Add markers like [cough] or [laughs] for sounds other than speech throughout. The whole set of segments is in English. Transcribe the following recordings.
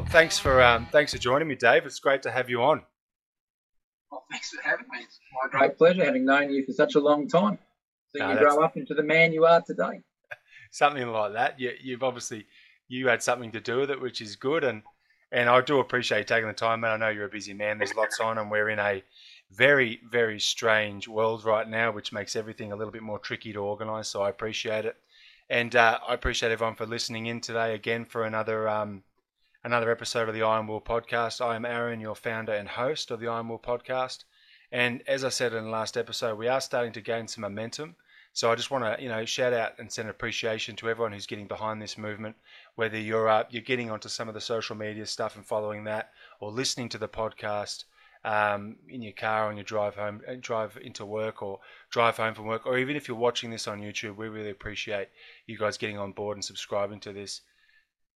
Well, thanks for um, thanks for joining me, Dave. It's great to have you on. Well, thanks for having me. It's my great pleasure having known you for such a long time. Seeing No, you grow up into the man you are today. [laughs] Something like that. You, you've obviously you had something to do with it, which is good, and and I do appreciate you taking the time. And I know you're a busy man. There's lots on, and we're in a very very strange world right now, which makes everything a little bit more tricky to organise. So I appreciate it, and uh, I appreciate everyone for listening in today again for another um, another episode of the Iron Will podcast. I am Aaron, your founder and host of the Iron Will podcast. And as I said in the last episode, we are starting to gain some momentum. So I just want to, you know, shout out and send appreciation to everyone who's getting behind this movement. Whether you're uh, you're getting onto some of the social media stuff and following that, or listening to the podcast um, in your car on your drive home, drive into work, or drive home from work, or even if you're watching this on YouTube, we really appreciate you guys getting on board and subscribing to this.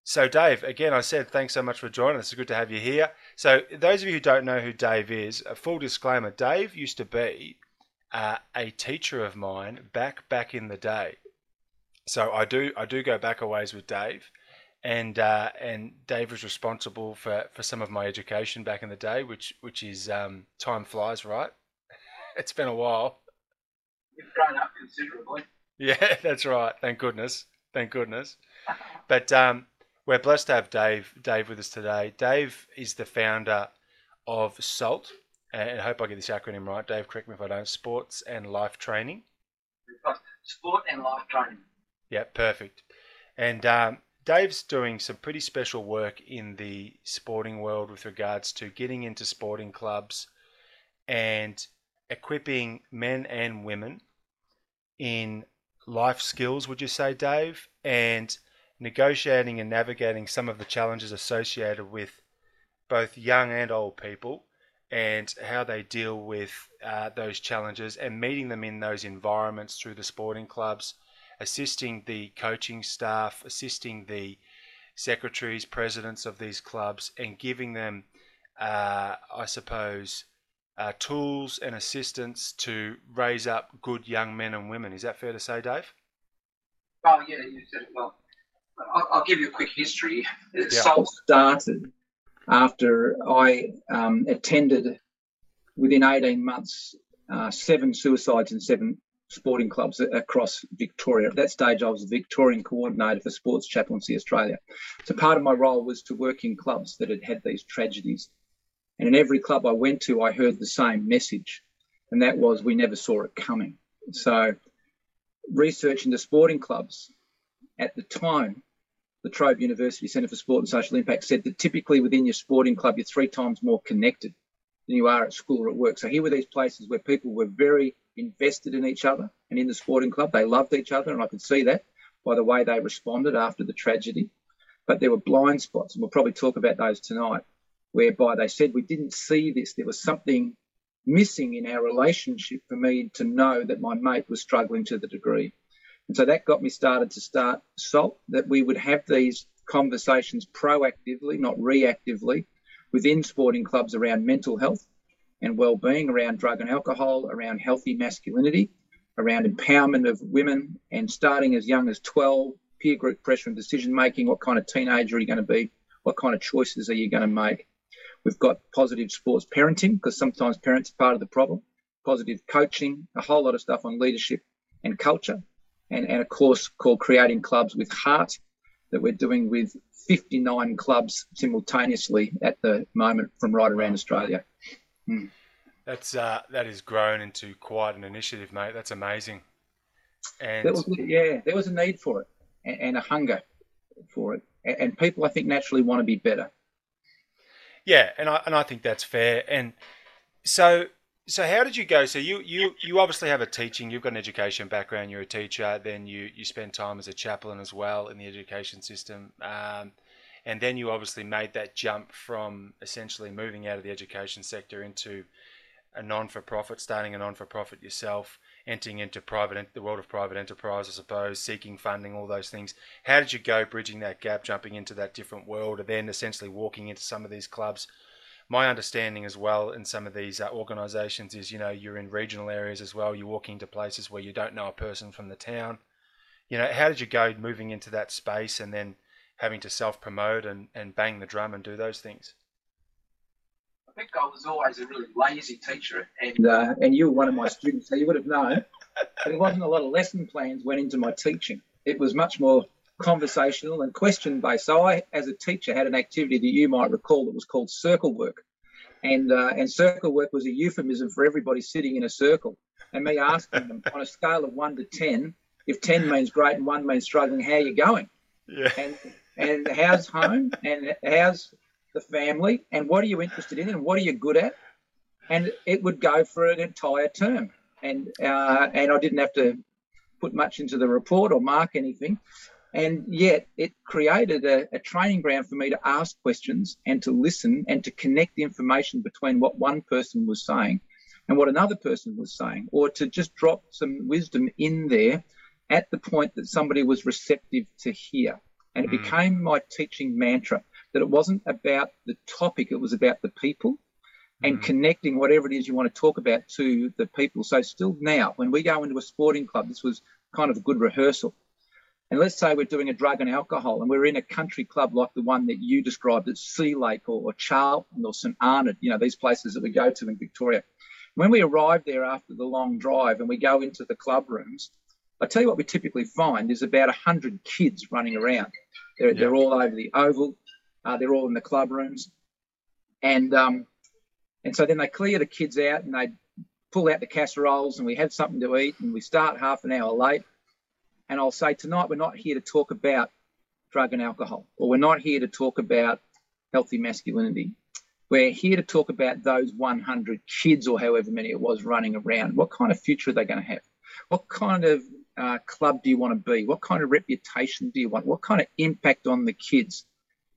So, Dave, again, I said thanks so much for joining us. It's good to have you here. So, those of you who don't know who Dave is, a full disclaimer: Dave used to be uh, a teacher of mine back back in the day. So, I do I do go back a ways with Dave, and uh, and Dave was responsible for, for some of my education back in the day, which which is um, time flies, right? [laughs] It's been a while. You've grown up considerably. [laughs] Yeah, that's right. Thank goodness. Thank goodness. But um, we're blessed to have Dave Dave with us today. Dave is the founder of SALT, and I hope I get this acronym right. Dave, correct me if I don't. Sports and Life Training. Sport and life training. Yeah, perfect. And um, Dave's doing some pretty special work in the sporting world with regards to getting into sporting clubs and equipping men and women in life skills, would you say, Dave? And negotiating and navigating some of the challenges associated with both young and old people and how they deal with uh, those challenges and meeting them in those environments through the sporting clubs assisting the coaching staff, assisting the secretaries, presidents of these clubs, and giving them, uh, I suppose, uh, tools and assistance to raise up good young men and women. Is that fair to say, Dave? Oh, yeah, you said it well. I'll, I'll give you a quick history. Yeah. SALT started after I um, attended, within 18 months, uh, seven suicides in seven sporting clubs across Victoria. At that stage, I was the Victorian coordinator for Sports Chaplaincy Australia. So part of my role was to work in clubs that had had these tragedies. And in every club I went to, I heard the same message, and that was we never saw it coming. So research into sporting clubs at the time, La Trobe University Centre for Sport and Social Impact said that typically within your sporting club, you're three times more connected than you are at school or at work. So here were these places where people were very invested in each other and in the sporting club. They loved each other, and I could see that by the way they responded after the tragedy. But there were blind spots, and we'll probably talk about those tonight, whereby they said we didn't see this. There was something missing in our relationship for me to know that my mate was struggling to the degree. And so that got me started to start SALT, that we would have these conversations proactively, not reactively, within sporting clubs around mental health and well-being, around drug and alcohol, around healthy masculinity, around empowerment of women, and starting as young as 12, peer group pressure and decision making. What kind of teenager are you going to be? What kind of choices are you going to make? We've got positive sports parenting because sometimes parents are part of the problem. Positive coaching, a whole lot of stuff on leadership and culture, and, and a course called Creating Clubs with Heart that we're doing with 59 clubs simultaneously at the moment from right around Australia. That's uh, that has grown into quite an initiative, mate. That's amazing. And There was, yeah, there was a need for it and, and a hunger for it. And, and people, I think, naturally want to be better. Yeah, and I and I think that's fair. And so so how did you go? So you you you obviously have a teaching. You've got an education background. You're a teacher. Then you you spend time as a chaplain as well in the education system. Um, and then you obviously made that jump from essentially moving out of the education sector into a non-for-profit, starting a non-for-profit yourself, entering into private the world of private enterprise, I suppose, seeking funding, all those things. How did you go bridging that gap, jumping into that different world, and then essentially walking into some of these clubs? My understanding as well in some of these uh, organisations is, you know, you're in regional areas as well. You're walking to places where you don't know a person from the town. You know, how did you go moving into that space, and then having to self promote and, and bang the drum and do those things? I think I was always a really lazy teacher, and uh, and you were one of my students, so you would have known. There wasn't a lot of lesson plans went into my teaching. It was much more conversational and question based. So I, as a teacher, had an activity that you might recall that was called circle work, and uh, and circle work was a euphemism for everybody sitting in a circle, and me asking them on a scale of one to ten, if ten means great and one means struggling, how are you going? Yeah. And and how's home and how's the family and what are you interested in and what are you good at? And it would go for an entire term, and uh, and I didn't have to put much into the report or mark anything. And yet it created a, a, training ground for me to ask questions and to listen and to connect the information between what one person was saying and what another person was saying, or to just drop some wisdom in there at the point that somebody was receptive to hear. And it mm. became my teaching mantra that it wasn't about the topic, it was about the people and mm. connecting whatever it is you want to talk about to the people. So, still now, when we go into a sporting club, this was kind of a good rehearsal and let's say we're doing a drug and alcohol and we're in a country club like the one that you described at Sea Lake or, or Charlton or St Arnaud, you know, these places that we go to in Victoria. When we arrive there after the long drive and we go into the club rooms, I tell you what we typically find is about 100 kids running around. They're, yeah. they're all over the oval, uh, they're all in the club rooms. And, um, and so then they clear the kids out and they pull out the casseroles and we have something to eat and we start half an hour late and I'll say tonight we're not here to talk about drug and alcohol, or we're not here to talk about healthy masculinity. We're here to talk about those 100 kids or however many it was running around. What kind of future are they going to have? What kind of uh, club do you want to be? What kind of reputation do you want? What kind of impact on the kids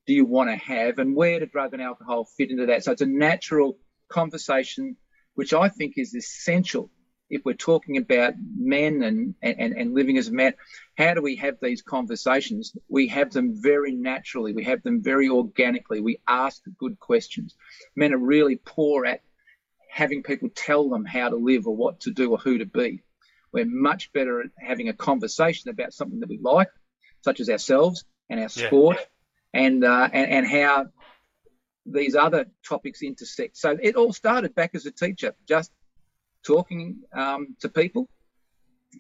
do you want to have? And where do drug and alcohol fit into that? So it's a natural conversation, which I think is essential if we're talking about men and, and, and living as a man, how do we have these conversations? We have them very naturally. We have them very organically. We ask good questions. Men are really poor at having people tell them how to live or what to do or who to be. We're much better at having a conversation about something that we like, such as ourselves and our sport, yeah. and, uh, and and how these other topics intersect. So it all started back as a teacher, just talking um, to people.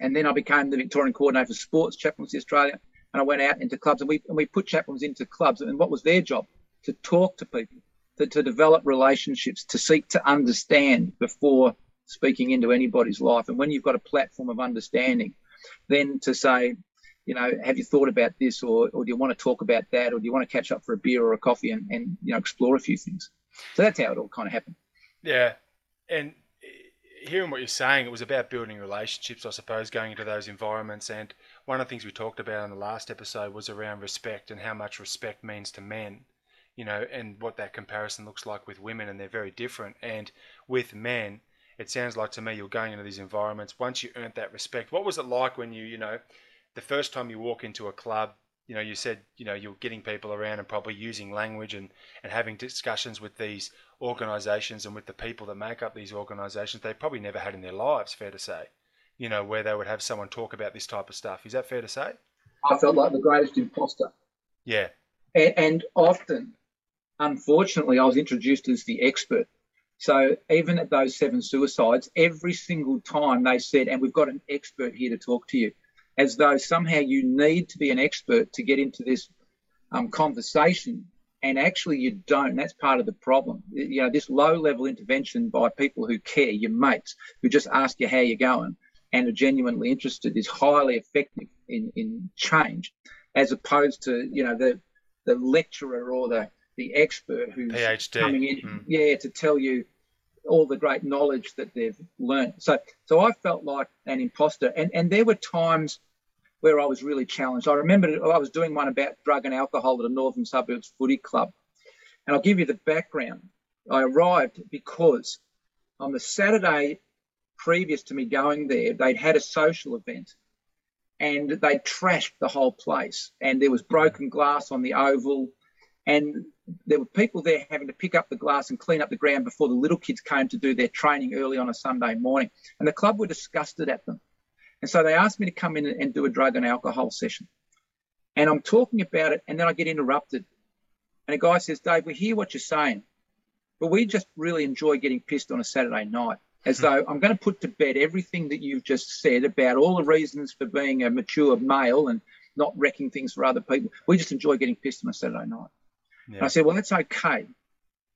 And then I became the Victorian coordinator for sports, Chaplaincy Australia, and I went out into clubs and we and we put chaplains into clubs. And what was their job? To talk to people, to, to develop relationships, to seek to understand before speaking into anybody's life. And when you've got a platform of understanding, then to say, you know, have you thought about this, or, or do you want to talk about that, or do you want to catch up for a beer or a coffee and, and you know explore a few things? So that's how it all kind of happened. Yeah, and hearing what you're saying, it was about building relationships, I suppose, going into those environments. And one of the things we talked about in the last episode was around respect and how much respect means to men, you know, and what that comparison looks like with women, and they're very different. And with men, it sounds like to me you're going into these environments. Once you earned that respect, what was it like when you, you know, the first time you walk into a club, you know, you said, you know, you're getting people around and probably using language and, and having discussions with these organisations and with the people that make up these organisations they probably never had in their lives, fair to say, you know, where they would have someone talk about this type of stuff. Is that fair to say? I felt like the greatest imposter. Yeah. And, and often, unfortunately, I was introduced as the expert. So even at those seven suicides, every single time they said, and we've got an expert here to talk to you as though somehow you need to be an expert to get into this um, conversation. And actually, you don't. That's part of the problem. You know, this low level intervention by people who care, your mates, who just ask you how you're going and are genuinely interested, is highly effective in, in change, as opposed to, you know, the, the lecturer or the, the expert who's PhD. coming in, mm. yeah, to tell you all the great knowledge that they've learned. So, so I felt like an imposter, and and there were times where I was really challenged. I remember I was doing one about drug and alcohol at a Northern Suburbs footy club. And I'll give you the background. I arrived because on the Saturday previous to me going there, they'd had a social event and they trashed the whole place. And there was broken glass on the oval. And there were people there having to pick up the glass and clean up the ground before the little kids came to do their training early on a Sunday morning. And the club were disgusted at them. And so they asked me to come in and do a drug and alcohol session. And I'm talking about it, and then I get interrupted. And a guy says, Dave, we hear what you're saying, but we just really enjoy getting pissed on a Saturday night. As hmm. though I'm going to put to bed everything that you've just said about all the reasons for being a mature male and not wrecking things for other people. We just enjoy getting pissed on a Saturday night. Yeah. I said, well, that's okay.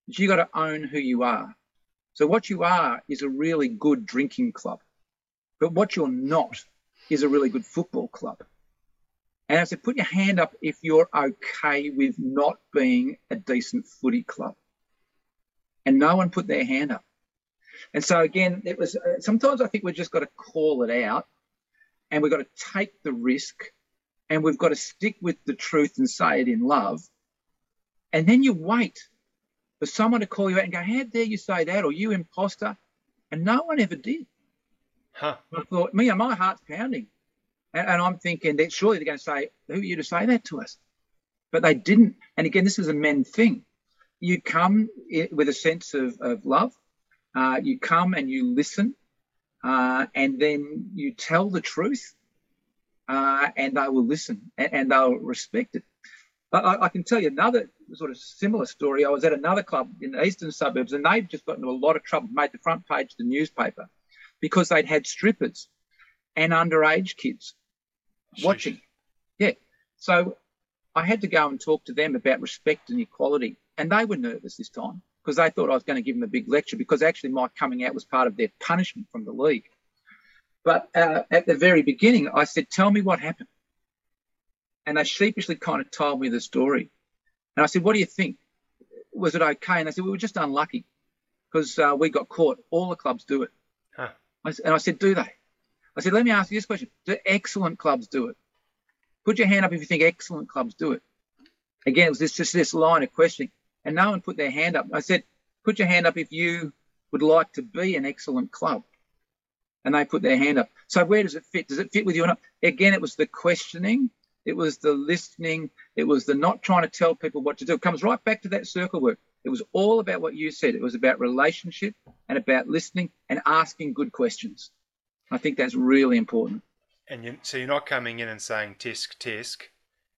But you got to own who you are. So what you are is a really good drinking club. But what you're not is a really good football club. And I said, put your hand up if you're okay with not being a decent footy club. And no one put their hand up. And so again, it was uh, sometimes I think we've just got to call it out and we've got to take the risk and we've got to stick with the truth and say it in love. And then you wait for someone to call you out and go, How dare you say that? Or you imposter. And no one ever did. Huh. I thought, me my heart's pounding. And, and I'm thinking that surely they're going to say, Who are you to say that to us? But they didn't. And again, this is a men thing. You come with a sense of, of love, uh, you come and you listen, uh, and then you tell the truth, uh, and they will listen and, and they'll respect it. I, I, can tell you another sort of similar story. I was at another club in the eastern suburbs, and they've just got into a lot of trouble, made the front page of the newspaper because they'd had strippers and underage kids Sheesh. watching. Yeah. So I had to go and talk to them about respect and equality, and they were nervous this time because they thought I was going to give them a big lecture because actually my coming out was part of their punishment from the league. But uh, at the very beginning, I said, Tell me what happened. And they sheepishly kind of told me the story. And I said, What do you think? Was it okay? And they said, We were just unlucky because uh, we got caught. All the clubs do it. Huh. and I said, Do they? I said, Let me ask you this question Do excellent clubs do it? Put your hand up if you think excellent clubs do it. Again, it was this, just this line of questioning. And no one put their hand up. I said, Put your hand up if you would like to be an excellent club. And they put their hand up. So where does it fit? Does it fit with you or not? Again, it was the questioning it was the listening. It was the not trying to tell people what to do. It comes right back to that circle work. It was all about what you said. It was about relationship and about listening and asking good questions. I think that's really important. And you, so you're not coming in and saying tisk tisk.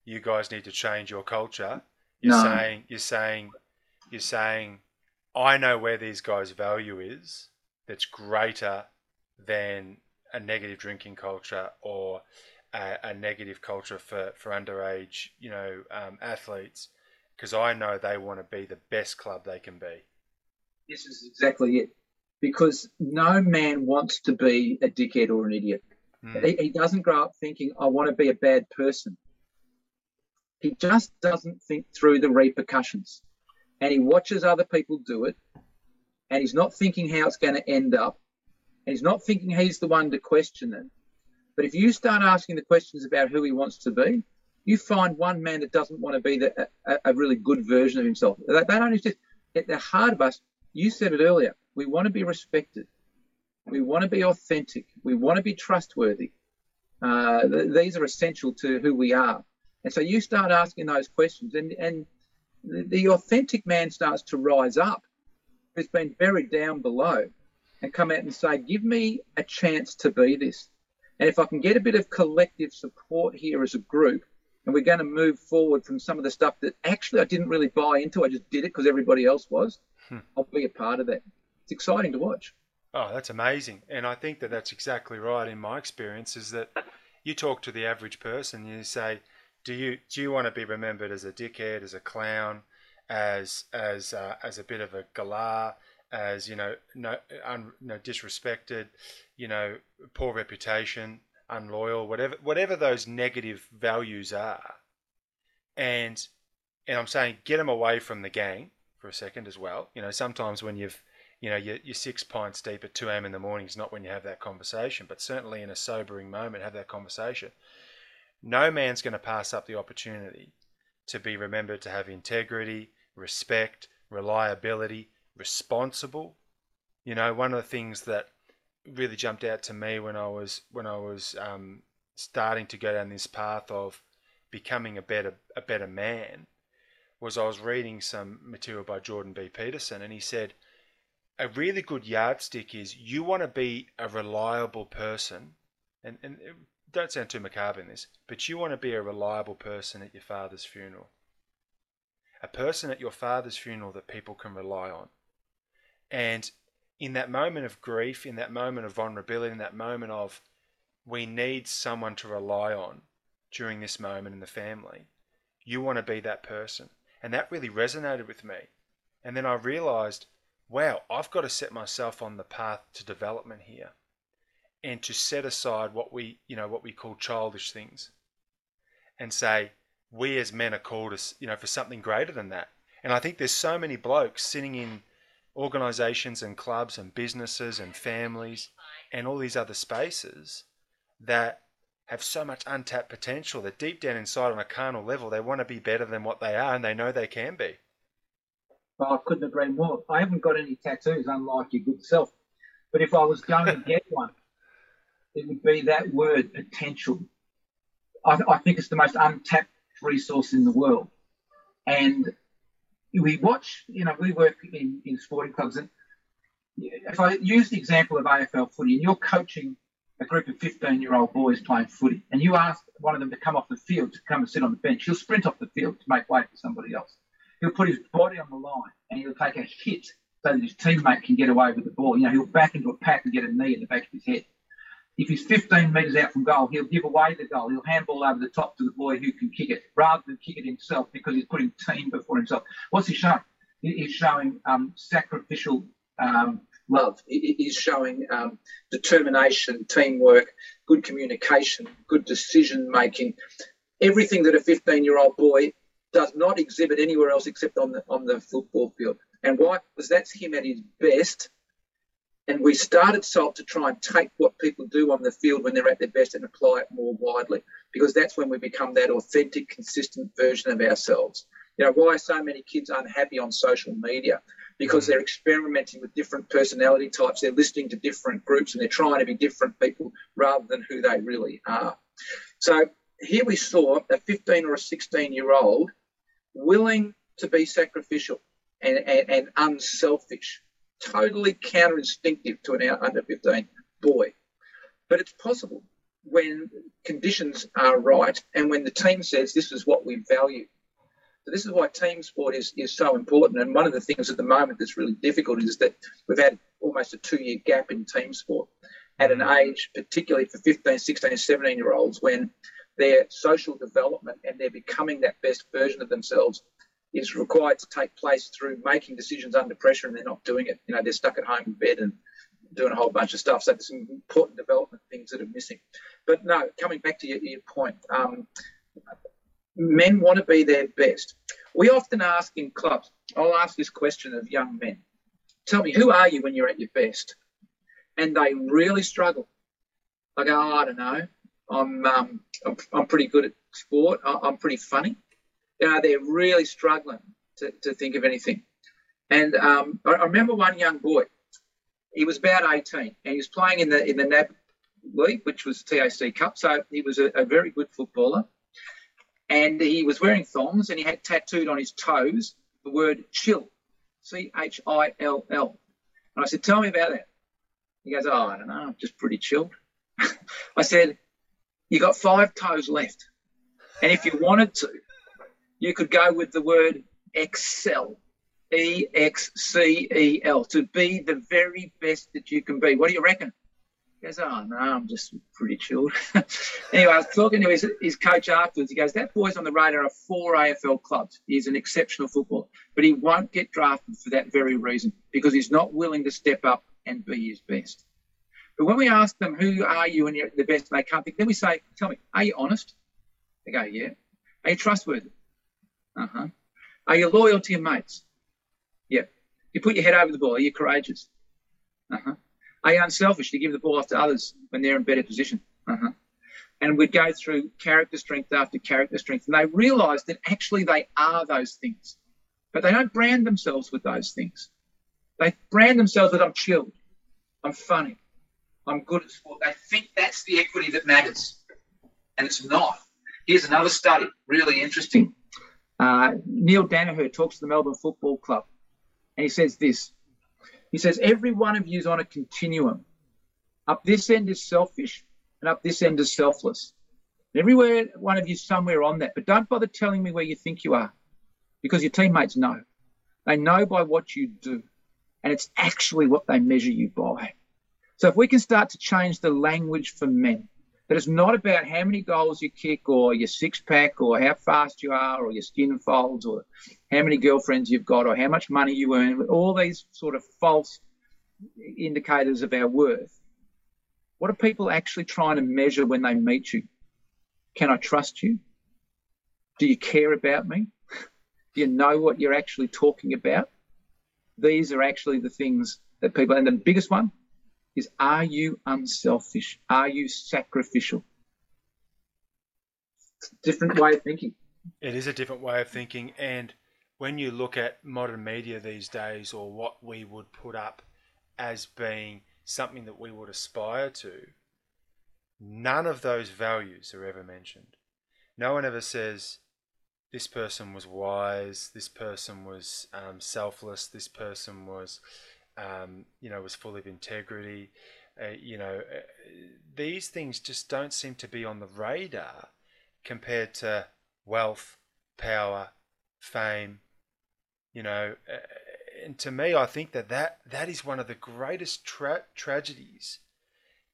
You guys need to change your culture. You're no. saying you're saying you're saying I know where these guys' value is. That's greater than a negative drinking culture or a, a negative culture for, for underage, you know, um, athletes, because I know they want to be the best club they can be. This is exactly it. Because no man wants to be a dickhead or an idiot. Mm. He, he doesn't grow up thinking, I want to be a bad person. He just doesn't think through the repercussions. And he watches other people do it. And he's not thinking how it's going to end up. And he's not thinking he's the one to question it but if you start asking the questions about who he wants to be, you find one man that doesn't want to be the, a, a, really good version of himself. They, don't exist. At the heart of us, you said it earlier, we want to be respected. We want to be authentic. We want to be trustworthy. Uh, th- these are essential to who we are. And so you start asking those questions, and, and the authentic man starts to rise up, who's been buried down below, and come out and say, Give me a chance to be this. And if I can get a bit of collective support here as a group, and we're going to move forward from some of the stuff that actually I didn't really buy into, I just did it because everybody else was, hmm. I'll be a part of that. It's exciting to watch. Oh, that's amazing. And I think that that's exactly right in my experience is that you talk to the average person, you say, do you do you want to be remembered as a dickhead, as a clown, as as uh, as a bit of a galah, as you know, no, un, no disrespected, you know, poor reputation, unloyal, whatever whatever those negative values are, and and I'm saying get them away from the gang for a second as well. You know, sometimes when you've you know you're, you're six pints deep at 2 a.m. in the morning is not when you have that conversation, but certainly in a sobering moment have that conversation. No man's going to pass up the opportunity to be remembered to have integrity, respect, reliability, responsible. You know, one of the things that really jumped out to me when I was when I was um, starting to go down this path of becoming a better a better man was I was reading some material by Jordan B. Peterson, and he said a really good yardstick is you want to be a reliable person, and and don't sound too macabre in this, but you want to be a reliable person at your father's funeral. A person at your father's funeral that people can rely on. And in that moment of grief, in that moment of vulnerability, in that moment of we need someone to rely on during this moment in the family, you want to be that person. And that really resonated with me. And then I realized, wow, I've got to set myself on the path to development here and to set aside what we, you know, what we call childish things and say, we as men are called us, you know, for something greater than that. And I think there's so many blokes sitting in organizations and clubs and businesses and families and all these other spaces that have so much untapped potential that deep down inside on a carnal level they want to be better than what they are and they know they can be. Well, I couldn't agree more. I haven't got any tattoos, unlike your good self. But if I was going to get one, it would be that word potential. I, I think it's the most untapped resource in the world. And we watch, you know, we work in, in sporting clubs. And if I use the example of AFL footy, and you're coaching a group of 15 year old boys playing footy, and you ask one of them to come off the field to come and sit on the bench, he'll sprint off the field to make way for somebody else. He'll put his body on the line and he'll take a hit so that his teammate can get away with the ball. You know, he'll back into a pack and get a knee in the back of his head. If he's 15 metres out from goal, he'll give away the goal. He'll handball over the top to the boy who can kick it rather than kick it himself because he's putting team before himself. What's he showing? He's showing um, sacrificial um, love. He's showing um, determination, teamwork, good communication, good decision making. Everything that a 15 year old boy does not exhibit anywhere else except on the on the football field. And why? Because that's him at his best and we started SALT to try and take what people do on the field when they're at their best and apply it more widely, because that's when we become that authentic, consistent version of ourselves. You know, why are so many kids unhappy on social media? Because mm. they're experimenting with different personality types, they're listening to different groups, and they're trying to be different people rather than who they really are. So here we saw a 15 or a 16 year old willing to be sacrificial and, and, and unselfish totally counterinstinctive to an under 15 boy. But it's possible when conditions are right and when the team says this is what we value. So this is why team sport is, is so important. And one of the things at the moment that's really difficult is that we've had almost a two year gap in team sport at an mm-hmm. age, particularly for 15, 16, 17 year olds, when their social development and they're becoming that best version of themselves is required to take place through making decisions under pressure and they're not doing it. You know, they're stuck at home in bed and doing a whole bunch of stuff. So there's some important development things that are missing. But no, coming back to your, your point, um, men want to be their best. We often ask in clubs, I'll ask this question of young men tell me, who are you when you're at your best? And they really struggle. I go, oh, I don't know. I'm, um, I'm, I'm pretty good at sport. I'm pretty funny you know, they're really struggling to, to think of anything. And um, I, I, remember one young boy, he was about 18 and he was playing in the in the NAB league, which was TAC Cup. So he was a, a very good footballer. And he was wearing thongs and he had tattooed on his toes the word chill, C H I L L. And I said, Tell me about that. He goes, Oh, I don't know, I'm just pretty chilled. [laughs] I said, You got five toes left. And if you wanted to, you could go with the word excel. E X C E L, to be the very best that you can be. What do you reckon? He goes, Oh, no, I'm just pretty chilled. [laughs] anyway, I was talking to his, his coach afterwards. He goes, That boy's on the radar of four AFL clubs. He's an exceptional footballer, but he won't get drafted for that very reason because he's not willing to step up and be his best. But when we ask them, Who are you and you're the best they can't think, then we say, Tell me, are you honest? They go, Yeah. Are you trustworthy? Uh-huh. Are you loyal to your mates? Yeah. You put your head over the ball. Are you courageous? Uh-huh. Are you unselfish? to give the ball off to others when they're in better position? Uh-huh. And we'd go through character strength after character strength. And they realised that actually they are those things. But they don't brand themselves with those things. They brand themselves with I'm chilled, I'm funny, I'm good at sport. They think that's the equity that matters. And it's not. Here's another study, really interesting. Uh, Neil Danaher talks to the Melbourne Football Club, and he says this. He says, Every one of you is on a continuum. Up this end is selfish, and up this end is selfless. Everywhere, one of you somewhere on that. But don't bother telling me where you think you are because your teammates know. They know by what you do, and it's actually what they measure you by. So if we can start to change the language for men, that it's not about how many goals you kick or your six pack or how fast you are or your skin folds or how many girlfriends you've got or how much money you earn, all these sort of false indicators of our worth. What are people actually trying to measure when they meet you? Can I trust you? Do you care about me? Do you know what you're actually talking about? These are actually the things that people, and the biggest one is are you unselfish? Are you sacrificial? different way of thinking. It is a different way of thinking. And when you look at modern media these days or what we would put up as being something that we would aspire to, none of those values are ever mentioned. No one ever says, this person was wise, this person was um, selfless, this person was, um, you know, was full of integrity. Uh, you know, uh, these things just don't seem to be on the radar compared to wealth, power, fame. You know, uh, and to me, I think that that, that is one of the greatest tra- tragedies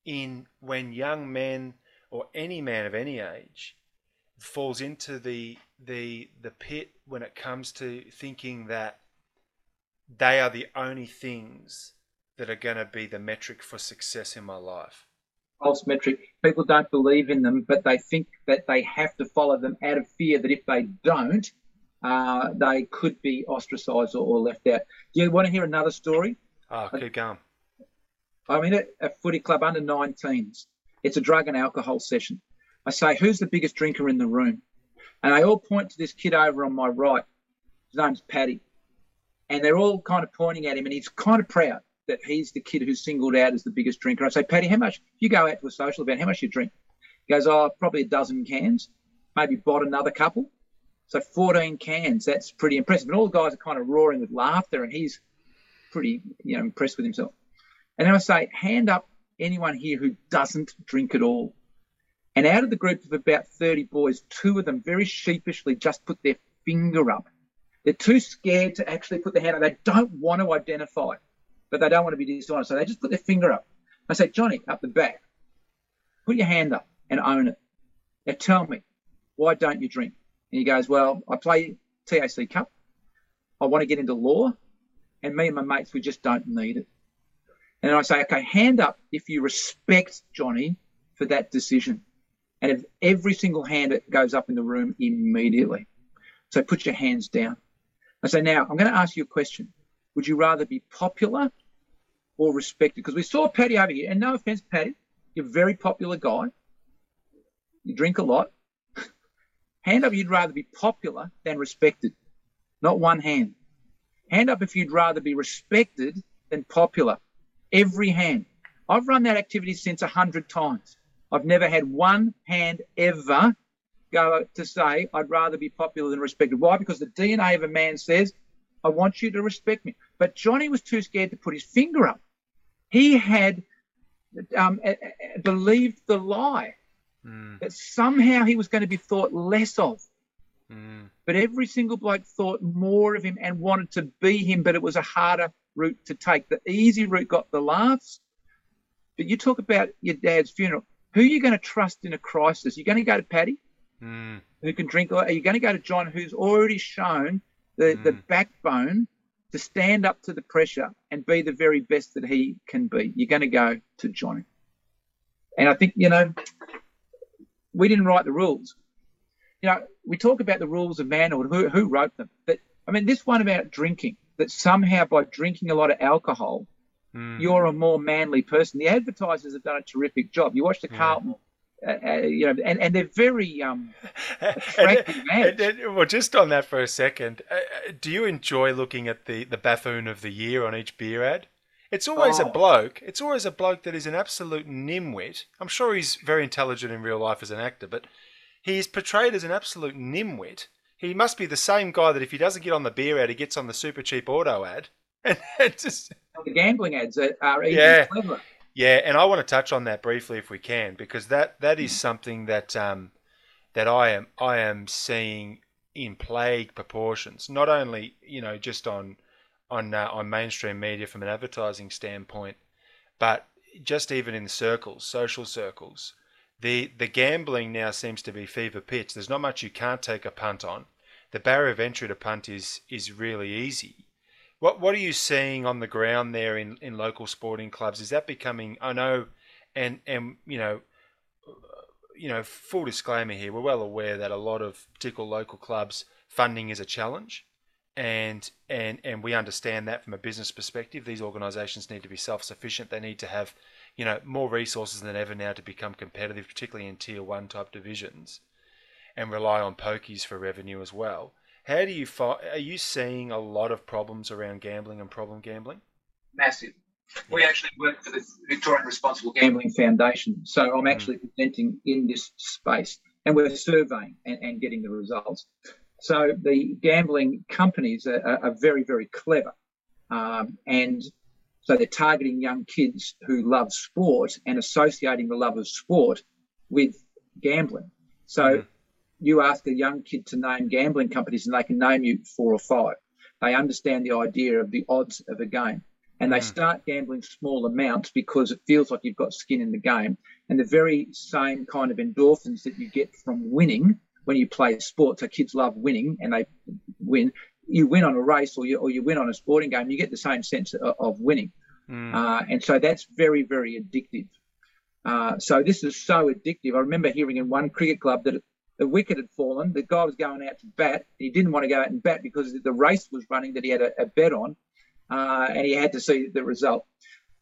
in when young men or any man of any age falls into the the the pit when it comes to thinking that they are the only things that are going to be the metric for success in my life. False metric. People don't believe in them, but they think that they have to follow them out of fear that if they don't, uh, they could be ostracized or, or, left out. Do you want to hear another story? Oh, keep going. I'm in a, a footy club under 19s. It's a drug and alcohol session. I say, who's the biggest drinker in the room? And they all point to this kid over on my right. His name's Paddy. And they're all kind of pointing at him, and he's kind of proud that he's the kid who's singled out as the biggest drinker. I say, Paddy, how much, you go out to a social event, how much you drink? He goes, oh, probably a dozen cans, maybe bought another couple. So 14 cans, that's pretty impressive. And all the guys are kind of roaring with laughter, and he's pretty, you know, impressed with himself. And then I say, hand up anyone here who doesn't drink at all. And out of the group of about 30 boys, two of them very sheepishly just put their finger up. They're too scared to actually put their hand up. They don't want to identify, but they don't want to be dishonest. So they just put their finger up. I say, Johnny, up the back, put your hand up and own it. Now tell me, why don't you drink? And he goes, Well, I play TAC Cup. I want to get into law. And me and my mates, we just don't need it. And I say, okay, hand up if you respect Johnny for that decision. And if every single hand goes up in the room immediately. So put your hands down. I say, now I'm going to ask you a question. Would you rather be popular or respected? Because we saw Paddy over here, and no offense, Paddy, you're a very popular guy. You drink a lot. [laughs] hand up, you'd rather be popular than respected. Not one hand. Hand up if you'd rather be respected than popular every hand. I've run that activity since a hundred times. I've never had one hand ever go to say I'd rather be popular than respected. Why? Because the DNA of a man says, I want you to respect me. But Johnny was too scared to put his finger up. He had um, believed the lie mm. that somehow he was going to be thought less of. Mm. But every single bloke thought more of him and wanted to be him, but it was a harder route to take. The easy route got the laughs. But you talk about your dad's funeral. Who are you going to trust in a crisis? You're going to go to Paddy, mm. who can drink, or are you going to go to John, who's already shown the, mm. the backbone to stand up to the pressure and be the very best that he can be? You're going to go to Johnny. And I think, you know, we didn't write the rules. You know, we talk about the rules of manhood, who, who wrote them. But I mean, this one about drinking, that somehow by drinking a lot of alcohol, mm. you're a more manly person. The advertisers have done a terrific job. You watch the Carlton. Uh, uh, you know, and, and they're very um, attractive [laughs] and, and, well, just on that for a second, uh, uh, do you enjoy looking at the, the buffoon of the year on each beer ad? It's always oh. a bloke. It's always a bloke that is an absolute nimwit. I'm sure he's very intelligent in real life as an actor, but he's portrayed as an absolute nimwit he must be the same guy that if he doesn't get on the beer ad, he gets on the Supercheap Auto ad. [laughs] And just the gambling ads are even yeah. clever. Yeah, and I want to touch on that briefly if we can, because that that is something that um, that I am I am seeing in plague proportions. Not only you know just on on uh, on mainstream media from an advertising standpoint, but just even in circles, social circles, the the gambling now seems to be fever pitch. There's not much you can't take a punt on. The barrier of entry to punt is is really easy. What what are you seeing on the ground there in, in local sporting clubs? Is that becoming? I know, and and you know, you know, full disclaimer here, we're well aware that a lot of particular local clubs funding is a challenge, and and and we understand that from a business perspective. These organisations need to be self sufficient. They need to have you know more resources than ever now to become competitive, particularly in tier one type divisions, and rely on pokies for revenue as well. How do you find? Are you seeing a lot of problems around gambling and problem gambling? Massive. We actually work for the Victorian Responsible Gambling Foundation, so I'm mm. actually mm. presenting in this space, and we're surveying and, and getting the results. So the gambling companies are, are very, very clever, um, and so they're targeting young kids who love sport and associating the love of sport with gambling. So mm. You ask a young kid to name gambling companies and they can name you four or five. They understand the idea of the odds of a game and they mm. start gambling small amounts because it feels like you've got skin in the game. And the very same kind of endorphins that you get from winning when you play sports, so kids love winning and they win. You win on a race or you, or you win on a sporting game, you get the same sense of, of winning. Mm. Uh, and so that's very, very addictive. Uh, so this is so addictive. I remember hearing in one cricket club that the wicket had fallen. The guy was going out to bat. He didn't want to go out and bat because the race was running that he had a, a bet on, uh, and he had to see the result.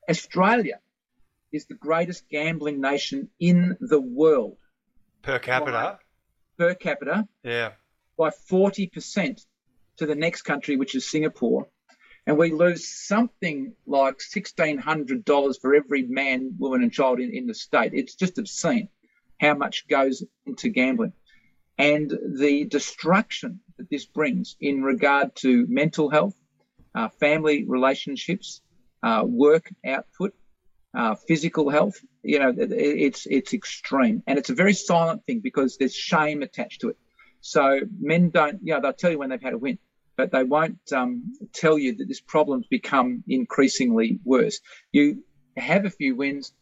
Australia is the greatest gambling nation in the world per capita. By, per capita, yeah, by forty percent to the next country, which is Singapore and we lose something like $1,600 for every man, woman, and child in, in the state. It's just obscene how much goes into gambling. And the destruction that this brings in regard to mental health, uh, family relationships, uh, work output, uh, physical health, you know, it, it's it's extreme, and it's a very silent thing because there's shame attached to it. So men don't, you know, they'll tell you when they've had a win but they won't um, tell you that this problem's become increasingly worse. You have a few wins,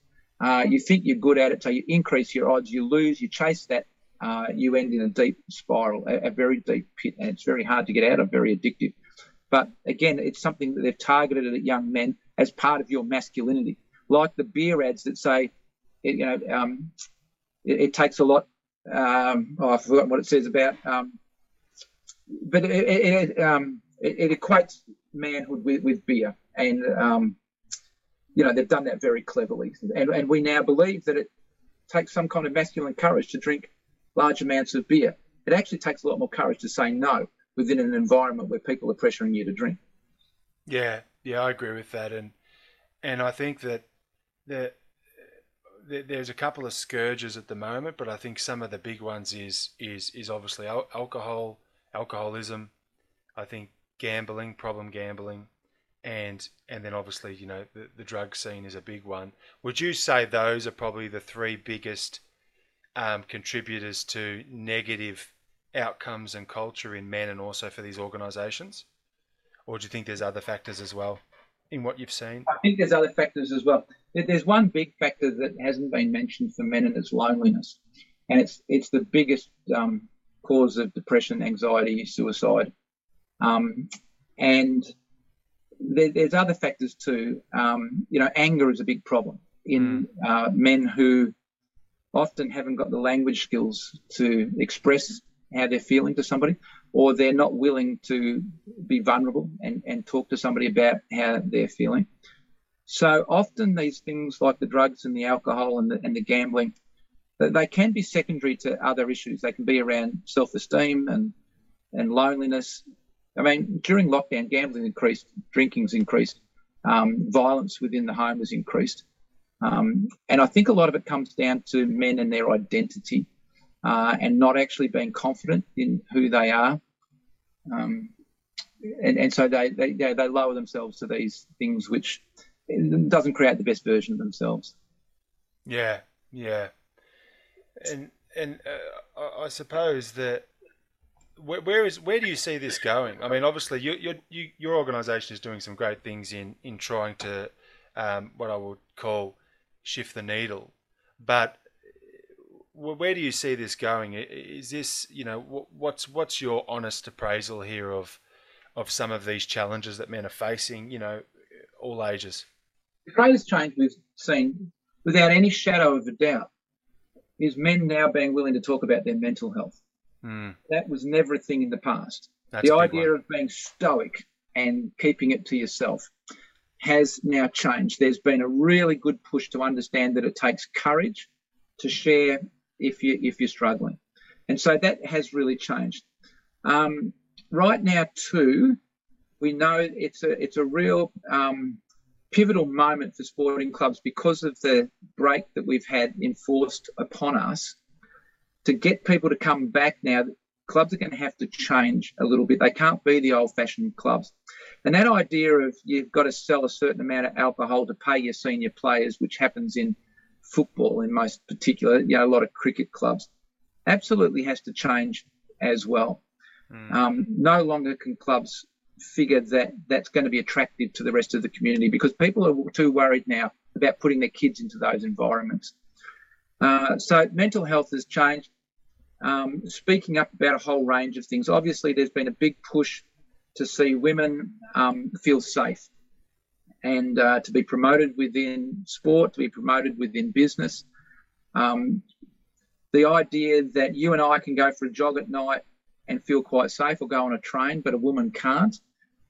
uh, you think you're good at it, so you increase your odds, you lose, you chase that, uh, you end in a deep spiral, a, a, very deep pit, and it's very hard to get out of, very addictive. But again, it's something that they've targeted at young men as part of your masculinity, like the beer ads that say, you know, um, it, it, takes a lot. Um, oh, I've forgotten what it says about um, but it, it, um, it, it, equates manhood with, with beer, and um, you know they've done that very cleverly, and, and we now believe that it takes some kind of masculine courage to drink large amounts of beer. It actually takes a lot more courage to say no within an environment where people are pressuring you to drink. Yeah, yeah, I agree with that, and and I think that that there's a couple of scourges at the moment, but I think some of the big ones is is is obviously alcohol, alcoholism, I think gambling, problem gambling, and and then obviously you know the, the drug scene is a big one. Would you say those are probably the three biggest um, contributors to negative outcomes and culture in men and also for these organisations, or do you think there's other factors as well in what you've seen? I think there's other factors as well. There's one big factor that hasn't been mentioned for men, and it's loneliness, and it's it's the biggest um, cause of depression, anxiety, suicide. Um, and there, there's other factors too. Um, you know, anger is a big problem in mm. uh, men who often haven't got the language skills to express how they're feeling to somebody, or they're not willing to be vulnerable and, and talk to somebody about how they're feeling. So often these things like the drugs and the alcohol and the, and the gambling they can be secondary to other issues. They can be around self-esteem and and loneliness. I mean, during lockdown, gambling increased, drinking's increased, um, violence within the home was increased, um, and I think a lot of it comes down to men and their identity, uh, and not actually being confident in who they are, um, and and so they they they lower themselves to these things which doesn't create the best version of themselves. Yeah, yeah, and and uh, I suppose that where, where is where do you see this going? I mean, obviously, you, you, you, your organisation is doing some great things in in trying to um, what I would call shift the needle, but where do you see this going? Is this you know what's what's your honest appraisal here of of some of these challenges that men are facing? You know, all ages. The greatest change we've seen, without any shadow of a doubt, is men now being willing to talk about their mental health. Mm. That was never a thing in the past. That's the idea one. of being stoic and keeping it to yourself has now changed. There's been a really good push to understand that it takes courage to share if you if you're struggling, and so that has really changed. Um, right now, too, we know it's a it's a real um, pivotal moment for sporting clubs because of the break that we've had enforced upon us to get people to come back now, clubs are going to have to change a little bit. They can't be the old fashioned clubs. And that idea of you've got to sell a certain amount of alcohol to pay your senior players, which happens in football in most particular, you know, a lot of cricket clubs, absolutely has to change as well. Mm. Um, no longer can clubs figure that that's going to be attractive to the rest of the community because people are too worried now about putting their kids into those environments. Uh, so mental health has changed um, speaking up about a whole range of things. Obviously, there's been a big push to see women um, feel safe and uh, to be promoted within sport, to be promoted within business. Um, the idea that you and I can go for a jog at night and feel quite safe or go on a train, but a woman can't.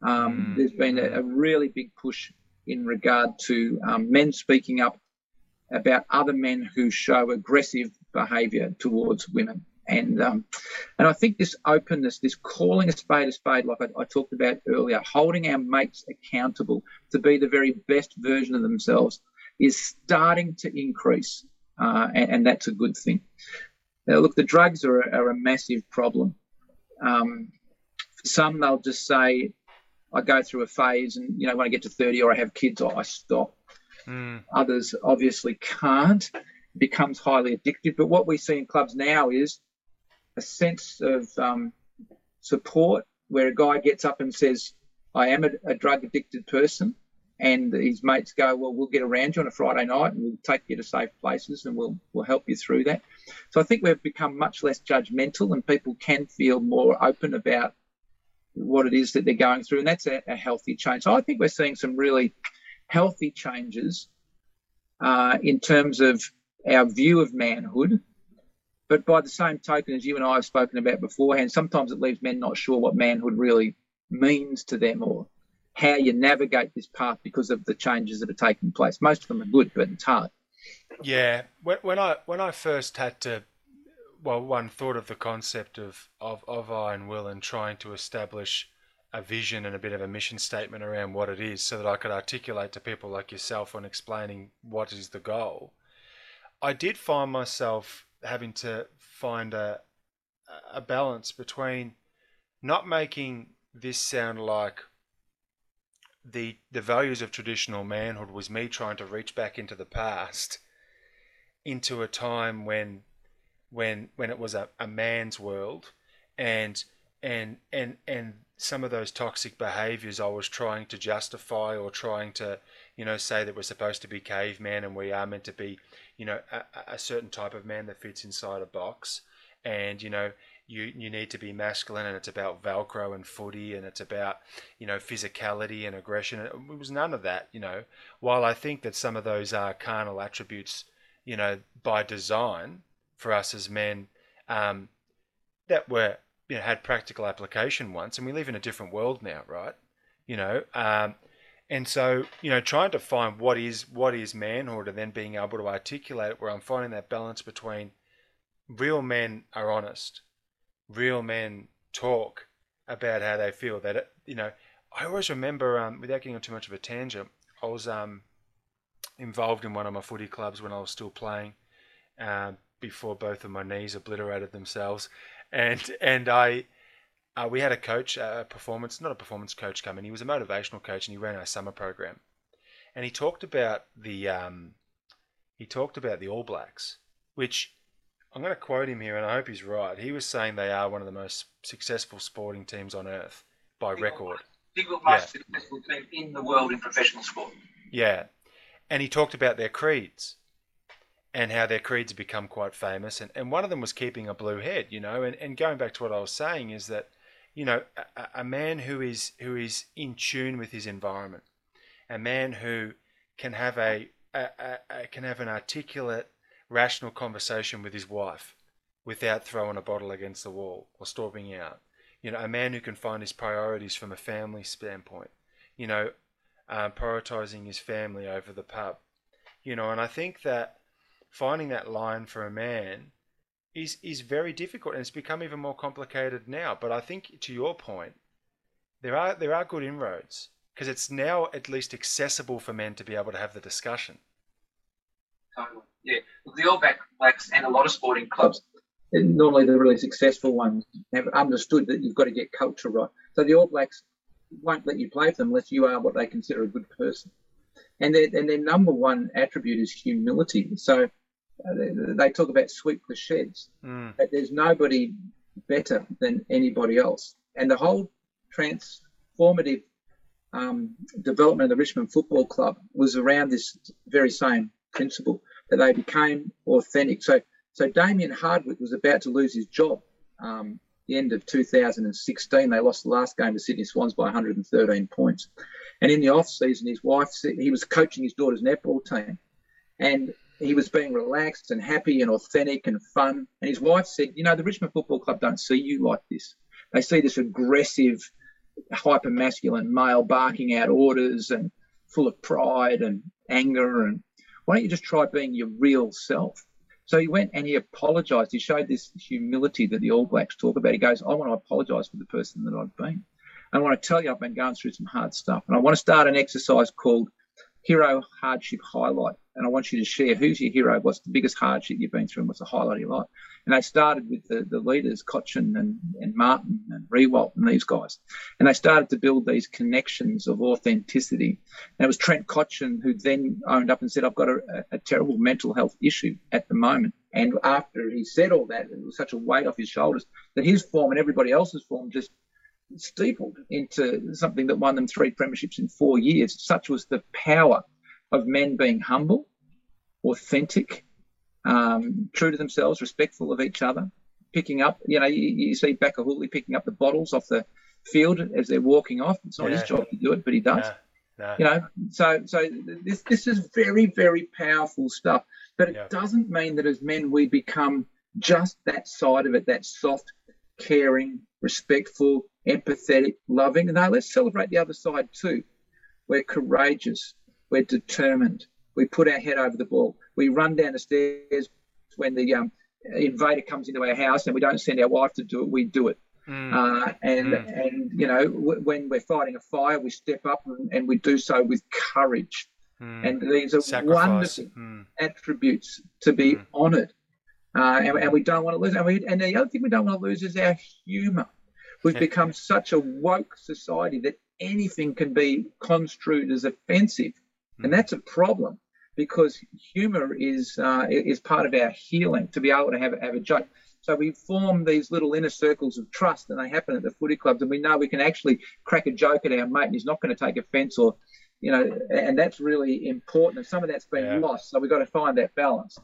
Um, mm. There's been a, a, really big push in regard to um, men speaking up about other men who show aggressive behaviour towards women. And um, and I think this openness, this calling a spade a spade, like I, I, talked about earlier, holding our mates accountable to be the very best version of themselves, is starting to increase, uh, and, and, that's a good thing. Now, look, the drugs are, are a massive problem. Um, for some, they'll just say, "I go through a phase, and you know, when I get to 30 or I have kids, I stop." Mm. Others obviously can't. It becomes highly addictive. But what we see in clubs now is a sense of um, support where a guy gets up and says, I am a, a drug addicted person. And his mates go, Well, we'll get around you on a Friday night and we'll take you to safe places and we'll, we'll help you through that. So I think we've become much less judgmental and people can feel more open about what it is that they're going through. And that's a, a healthy change. So I think we're seeing some really healthy changes uh, in terms of our view of manhood but by the same token, as you and I have spoken about beforehand, sometimes it leaves men not sure what manhood really means to them or how you navigate this path because of the changes that are taking place. Most of them are good, but it's hard. Yeah, when, I when I first had to, well, one thought of the concept of of of I and Will and trying to establish a vision and a bit of a mission statement around what it is, so that I could articulate to people like yourself on explaining what is the goal. I did find myself having to find a a balance between not making this sound like the the values of traditional manhood was me trying to reach back into the past into a time when when when it was a, a man's world and and and and some of those toxic behaviors I was trying to justify or trying to you know say that we're supposed to be caveman and we are meant to be you know a, a certain type of man that fits inside a box. And you know you you need to be masculine and it's about velcro and footy and it's about you know physicality and aggression. It was none of that you know. While i think that some of those are carnal attributes you know by design for us as men um, that were you know had practical application once and we live in a different world now right? You know um, and so, you know, trying to find what is what is manhood and then being able to articulate it where I'm finding that balance between real men are honest, real men talk about how they feel. That you know, I always remember, um, without getting on too much of a tangent, I was um, involved in one of my footy clubs when I was still playing, uh, before both of my knees obliterated themselves, and and I uh, we had a coach, a performance, not a performance coach come in. He was a motivational coach and he ran our summer program. and he talked about the um, he talked about the All Blacks, which I'm going to quote him here, and I hope he's right. He was saying they are one of the most successful sporting teams on earth by record. Single most yeah. successful team in the world in professional sport. Yeah, and he talked about their creeds and how their creeds have become quite famous. And, and one of them was keeping a blue head, you know. And, and going back to what I was saying is that, you know, a, a man who is who is in tune with his environment, a man who can have a, a, a, can have an articulate, rational conversation with his wife without throwing a bottle against the wall or storming out. You know, a man who can find his priorities from a family standpoint. You know, um, prioritizing his family over the pub. You know, and I think that finding that line for a man is is very difficult, and it's become even more complicated now. But I think, to your point, there are there are good inroads because it's now at least accessible for men to be able to have the discussion. Totally. Yeah. The All Blacks and a lot of sporting clubs, normally the really successful ones, have understood that you've got to get culture right. So the All Blacks won't let you play for them unless you are what they consider a good person. And their, and their number one attribute is humility. So they, they, talk about sweep the sheds. Mm. That there's nobody better than anybody else. And the whole transformative um, development of the Richmond Football Club was around this very same principle that they became authentic. So, so Damien Hardwick was about to lose his job um, the end of 2016. They lost the last game to Sydney Swans by 113 points. And in the off season, his wife he was coaching his daughter's netball team, and he was being relaxed and happy and authentic and fun. And his wife said, "You know, the Richmond Football Club don't see you like this. They see this aggressive, hyper masculine male barking out orders and full of pride and anger. And why don't you just try being your real self?" So he went and he apologized. He showed this humility that the All Blacks talk about. He goes, I want to apologize for the person that I've been. I want to tell you, I've been going through some hard stuff. And I want to start an exercise called Hero Hardship Highlight and I want you to share who's your hero, what's the biggest hardship you've been through, and what's the highlight of your life. And they started with the, the leaders, Cotchin and, and Martin and Riewoldt and these guys. And they started to build these connections of authenticity. And it was Trent Cotchin who then owned up and said, I've got a, a terrible mental health issue at the moment. And after he said all that, it was such a weight off his shoulders that his form and everybody else's form just steepled into something that won them three premierships in four years. Such was the power of men being humble, authentic, um, true to themselves, respectful of each other, picking up, you know, you, you see Houli picking up the bottles off the field as they're walking off. It's not yeah. his job to do it, but he does. No. You know, so so this this is very very powerful stuff, but it yeah. doesn't mean that as men we become just that side of it, that soft, caring, respectful, empathetic, loving. And no, let's celebrate the other side too. We're courageous, we're determined. We put our head over the ball. We run down the stairs when the um, invader comes into our house, and we don't send our wife to do it. We do it. Mm. Uh, and mm. and you know w- when we're fighting a fire, we step up and, and we do so with courage. Mm. And these are Sacrifice. wonderful mm. attributes to be mm. honoured. Uh, and, and, we don't want to lose. And, we, and the other thing we don't want to lose is our humour. We've become such a woke society that anything can be construed as offensive. And that's a problem because humor is uh, is part of our healing to be able to have, have a joke. So we form these little inner circles of trust, and they happen at the footy clubs, and we know we can actually crack a joke at our mate, and he's not going to take offence, or you know, and that's really important. And some of that's been yeah. lost, so we've got to find that balance.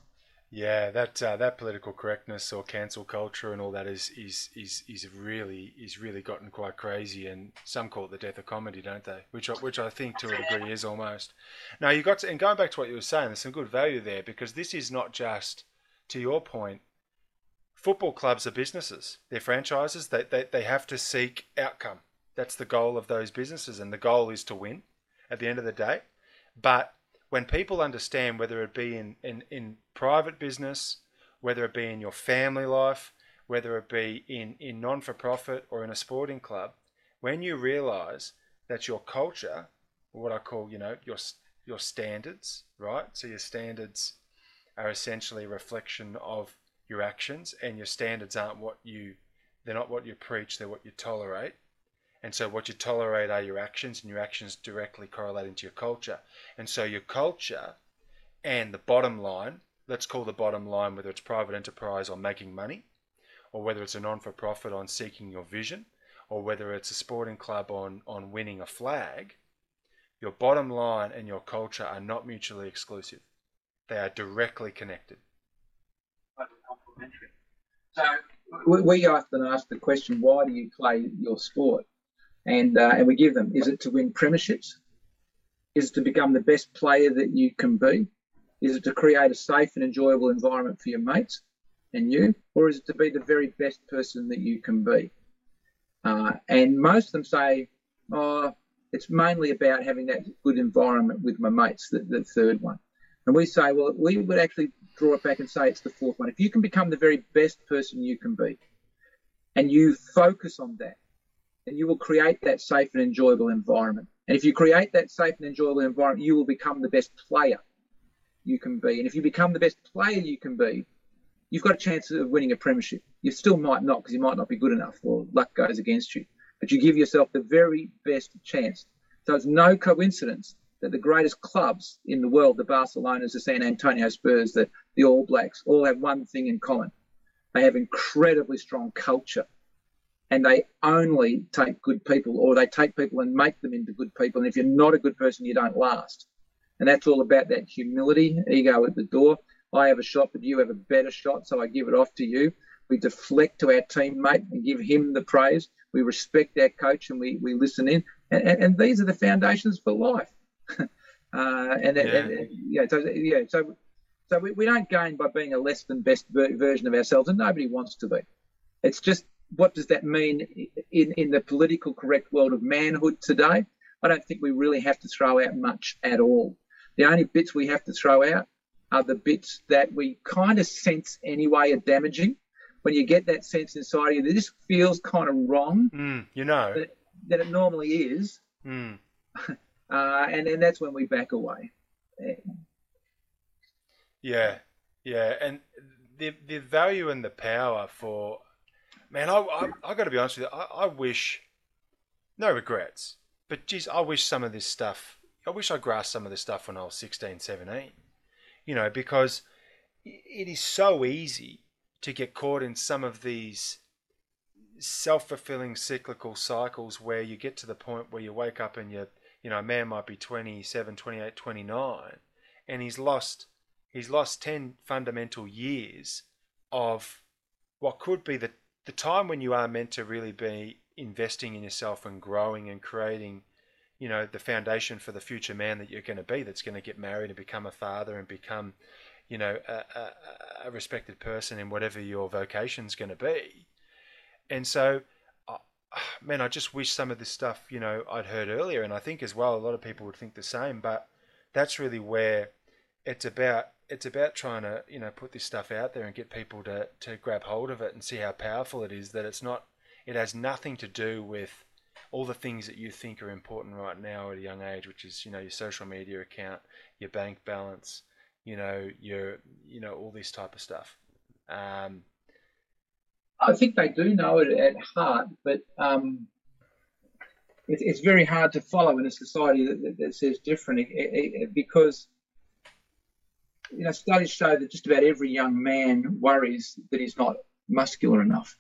Yeah, that uh, that political correctness or cancel culture and all that is is is is really is really gotten quite crazy, and some call it the death of comedy, don't they? Which I, which I think to a degree is almost. Now you got to, and going back to what you were saying, there's some good value there because this is not just to your point. Football clubs are businesses; they're franchises. They they they have to seek outcome. That's the goal of those businesses, and the goal is to win at the end of the day. But when people understand, whether it be in, in, in private business, whether it be in your family life, whether it be in, in non for profit or in a sporting club, when you realize that your culture, what I call, you know, your, your standards, right? So your standards are essentially a reflection of your actions, and your standards aren't what you, they're not what you preach, they're what you tolerate. And so what you tolerate are your actions, and your actions directly correlate into your culture. And so your culture and the bottom line, let's call the bottom line whether it's private enterprise or making money, or whether it's a non for profit on seeking your vision, or whether it's a sporting club on, on winning a flag, your bottom line and your culture are not mutually exclusive. They are directly connected. So we often ask the question, why do you play your sport? And uh, and we give them, is it to win premierships? Is it to become the best player that you can be? Is it to create a safe and enjoyable environment for your mates and you? Or is it to be the very best person that you can be? Uh, and most of them say, oh, it's mainly about having that good environment with my mates, the, the third one. And we say, well, we would actually draw it back and say it's the fourth one. If you can become the very best person you can be and you focus on that, then you will create that safe and enjoyable environment. And if you create that safe and enjoyable environment, you will become the best player you can be. And if you become the best player you can be, you've got a chance of winning a premiership. You still might not because you might not be good enough or luck goes against you. But you give yourself the very best chance. So it's no coincidence that the greatest clubs in the world, the Barcelonas, the San Antonio Spurs, the, the All Blacks, all have one thing in common. They have incredibly strong culture. And they only take good people, or they take people and make them into good people. And if you're not a good person, you don't last. And that's all about that humility, ego at the door. I have a shot, but you have a better shot, so I give it off to you. We deflect to our teammate and give him the praise. We respect our coach and we, we listen in. And, and, and these are the foundations for life. [laughs] uh, and, yeah. and, yeah, so, yeah, so, so we, we don't gain by being a less than best ver- version of ourselves, and nobody wants to be. It's just what does that mean in, in the political correct world of manhood today? I don't think we really have to throw out much at all. The only bits we have to throw out are the bits that we kind of sense anyway are damaging. When you get that sense inside of you that this feels kind of wrong, mm, you know, that, that, it normally is, mm. [laughs] uh, and then that's when we back away. Yeah, yeah, and the the value and the power for man, I I, I got to be honest with you, I, I wish no regrets, but geez, I wish some of this stuff. I wish I grasped some of this stuff when I was 16, 17 you know, because it is so easy to get caught in some of these self-fulfilling cyclical cycles where you get to the point where you wake up and you you know a man might be 27 28 29 and he's lost he's lost 10 fundamental years of what could be the the time when you are meant to really be investing in yourself and growing and creating you know the foundation for the future man that you're going to be that's going to get married and become a father and become you know a, a, a respected person in whatever your vocation is going to be. And so man i just wish some of this stuff you know i'd heard earlier and i think as well a lot of people would think the same but that's really where it's about it's about trying to you know put this stuff out there and get people to to grab hold of it and see how powerful it is that it's not it has nothing to do with all the things that you think are important right now at a young age, which is you know your social media account, your bank balance, you know your you know all this type of stuff. Um, I think they do know it at heart, but um, it, it's very hard to follow in a society that, that, that says different it, it, because you know studies show that just about every young man worries that he's not muscular enough,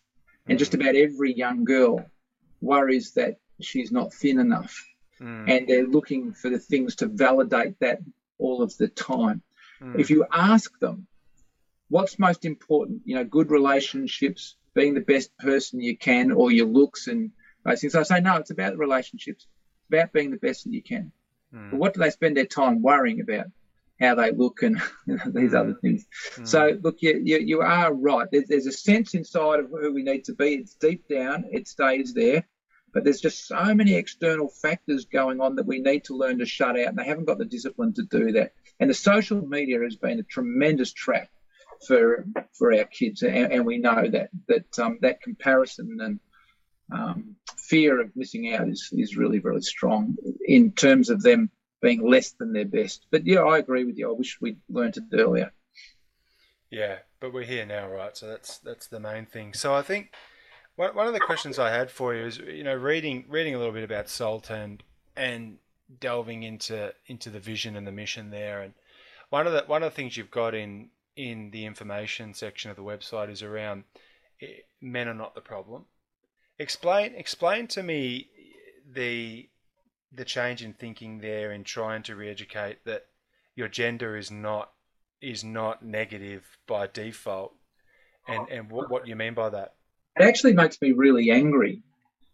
and just about every young girl worries that she's not thin enough. Mm. And they're looking for the things to validate that all of the time. Mm. If you ask them, what's most important? You know, good relationships, being the best person you can, or your looks and those things. I say, no, it's about the relationships. It's about being the best that you can. Mm. But what do they spend their time worrying about? How they look and [laughs] these other things. Hmm. So, look, you, you, you are right. There's, there's a sense inside of who we need to be. It's deep down, it stays there. But there's just so many external factors going on that we need to learn to shut out, and they haven't got the discipline to do that. And the social media has been a tremendous trap for for our kids, and, and we know that that um, that comparison and um, fear of missing out is is really really strong in terms of them being less than their best. But yeah, I agree with you. I wish we'd learned it earlier. Yeah, but we're here now, right? So that's that's the main thing. So I think One, one of the questions I had for you is, you know, reading reading a little bit about Salt and and delving into into the vision and the mission there, and one of the one of the things you've got in in the information section of the website is around eh, men are not the problem. Explain explain to me the the change in thinking there in trying to re-educate that your gender is not is not negative by default, and and what, what you mean by that. It actually makes me really angry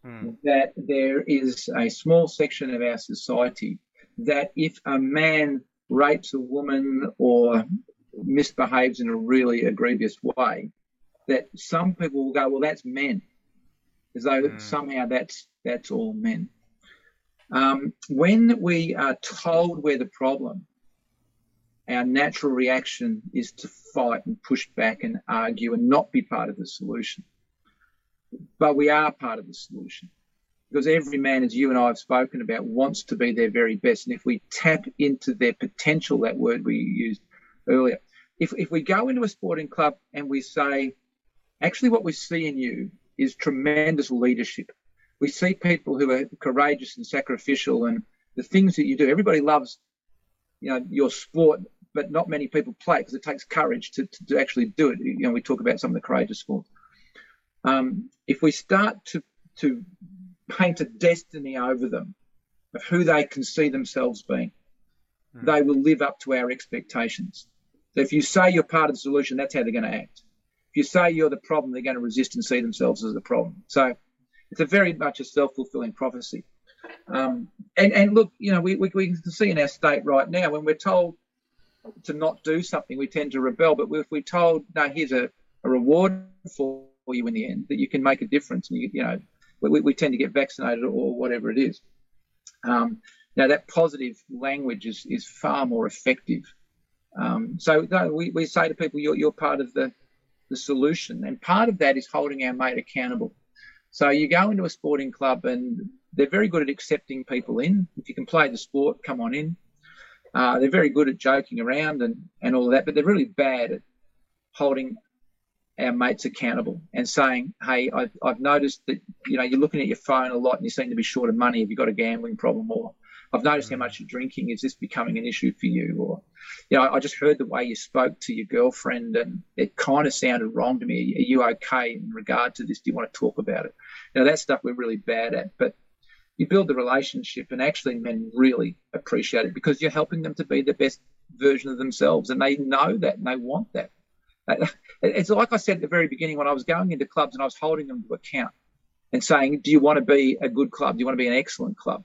hmm. that there is a small section of our society that if a man rapes a woman or misbehaves in a really egregious way, that some people will go, well, that's men, as though mm. somehow that's that's all men. Um, when we are told we're the problem, our natural reaction is to fight and push back and argue and not be part of the solution. But we are part of the solution because every man, as you and I have spoken about, wants to be their very best. And if we tap into their potential, that word we used earlier, if, if we go into a sporting club and we say, actually, what we see in you is tremendous leadership. We see people who are courageous and sacrificial and the things that you do. Everybody loves, you know, your sport, but not many people play because it takes courage to, to, to, actually do it. You know, we talk about some of the courageous sports. Um, if we start to to paint a destiny over them of who they can see themselves being, mm. they will live up to our expectations. So if you say you're part of the solution, that's how they're going to act. If you say you're the problem, they're going to resist and see themselves as the problem. So it's a very much a self-fulfilling prophecy. Um, and, and look, you know, we, we, we can see in our state right now when we're told to not do something, we tend to rebel. But if we're told, no, here's a, a reward for you in the end, that you can make a difference, and you, you know, we, we tend to get vaccinated or whatever it is. Um, now, that positive language is, is far more effective um, so no, we, we say to people, you're, you're part of the, the solution. And part of that is holding our mate accountable. So you go into a sporting club and they're very good at accepting people in. If you can play the sport, come on in. Uh, they're very good at joking around and, and all of that, but they're really bad at holding our mates accountable and saying, "Hey, I've, I've noticed that you know you're looking at your phone a lot and you seem to be short of money. Have you got a gambling problem, or I've noticed how mm. much you're drinking. Is this becoming an issue for you? Or, you know, I just heard the way you spoke to your girlfriend and it kind of sounded wrong to me. Are you okay in regard to this? Do you want to talk about it? You know, that stuff we're really bad at. But you build the relationship and actually men really appreciate it because you're helping them to be the best version of themselves and they know that and they want that. [laughs] It's like I said at the very beginning when I was going into clubs and I was holding them to account and saying, Do you want to be a good club? Do you want to be an excellent club?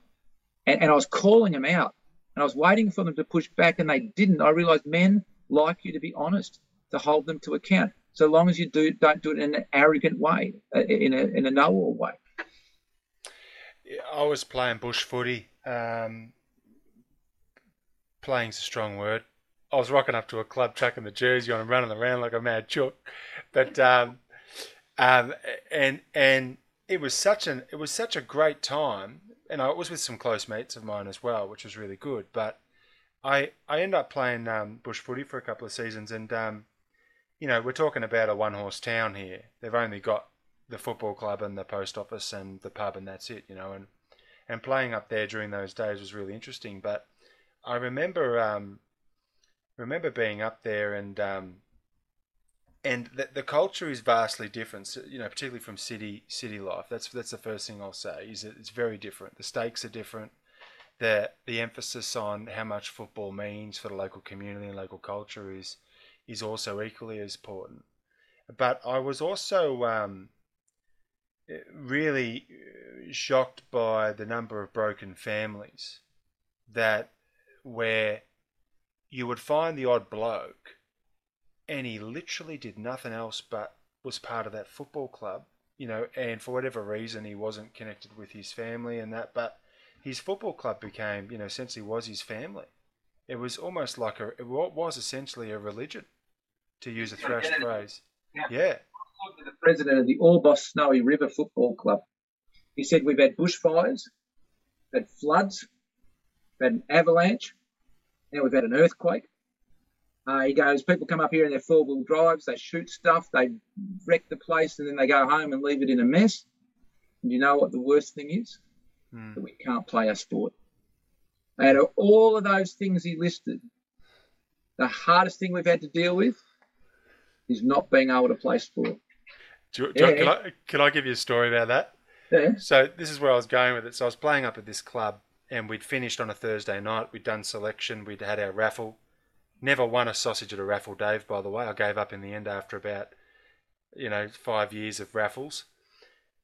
And, and I was calling them out and I was waiting for them to push back and they didn't. I realized men like you to be honest, to hold them to account. So long as you do, don't do it in an arrogant way, uh, in a, in a know-all way. I was playing bush footy. Um, playing's a strong word. I was rocking up to a club, chucking the jersey on and running around like a mad chook. But um, um, and and it was such an it was such a great time and I was with some close mates of mine as well, which was really good. But I I ended up playing um, bush footy for a couple of seasons, and um, you know we're talking about a one horse town here. They've only got the football club and the post office and the pub, and that's it. You know, and and playing up there during those days was really interesting. But I remember um, remember being up there and um, and the, the culture is vastly different. You know, particularly from city city life. That's that's the first thing I'll say. Is that it's very different. The stakes are different. The the emphasis on how much football means for the local community and local culture is is also equally as important. But I was also um, really shocked by the number of broken families that where you would find the odd bloke and he literally did nothing else but was part of that football club, you know, and for whatever reason he wasn't connected with his family and that, but his football club became, you know, essentially was his family. It was almost like a, it was essentially a religion, to use a thrash phrase. Yeah. yeah. The president of the Orbost Snowy River Football Club. He said we've had bushfires, had floods, we've had an avalanche, now we've had an earthquake. Uh, he goes, people come up here in their four wheel drives, they shoot stuff, they wreck the place, and then they go home and leave it in a mess. And you know what the worst thing is? Hmm. That we can't play our sport. Out of all of those things he listed, the hardest thing we've had to deal with is not being able to play sport. Do do Yeah. can, I, can I give you a story about that? Yeah. So this is where I was going with it. So I was playing up at this club, and we'd finished on a Thursday night. We'd done selection. We'd had our raffle. Never won a sausage at a raffle, Dave. By the way, I gave up in the end after about, you know, five years of raffles,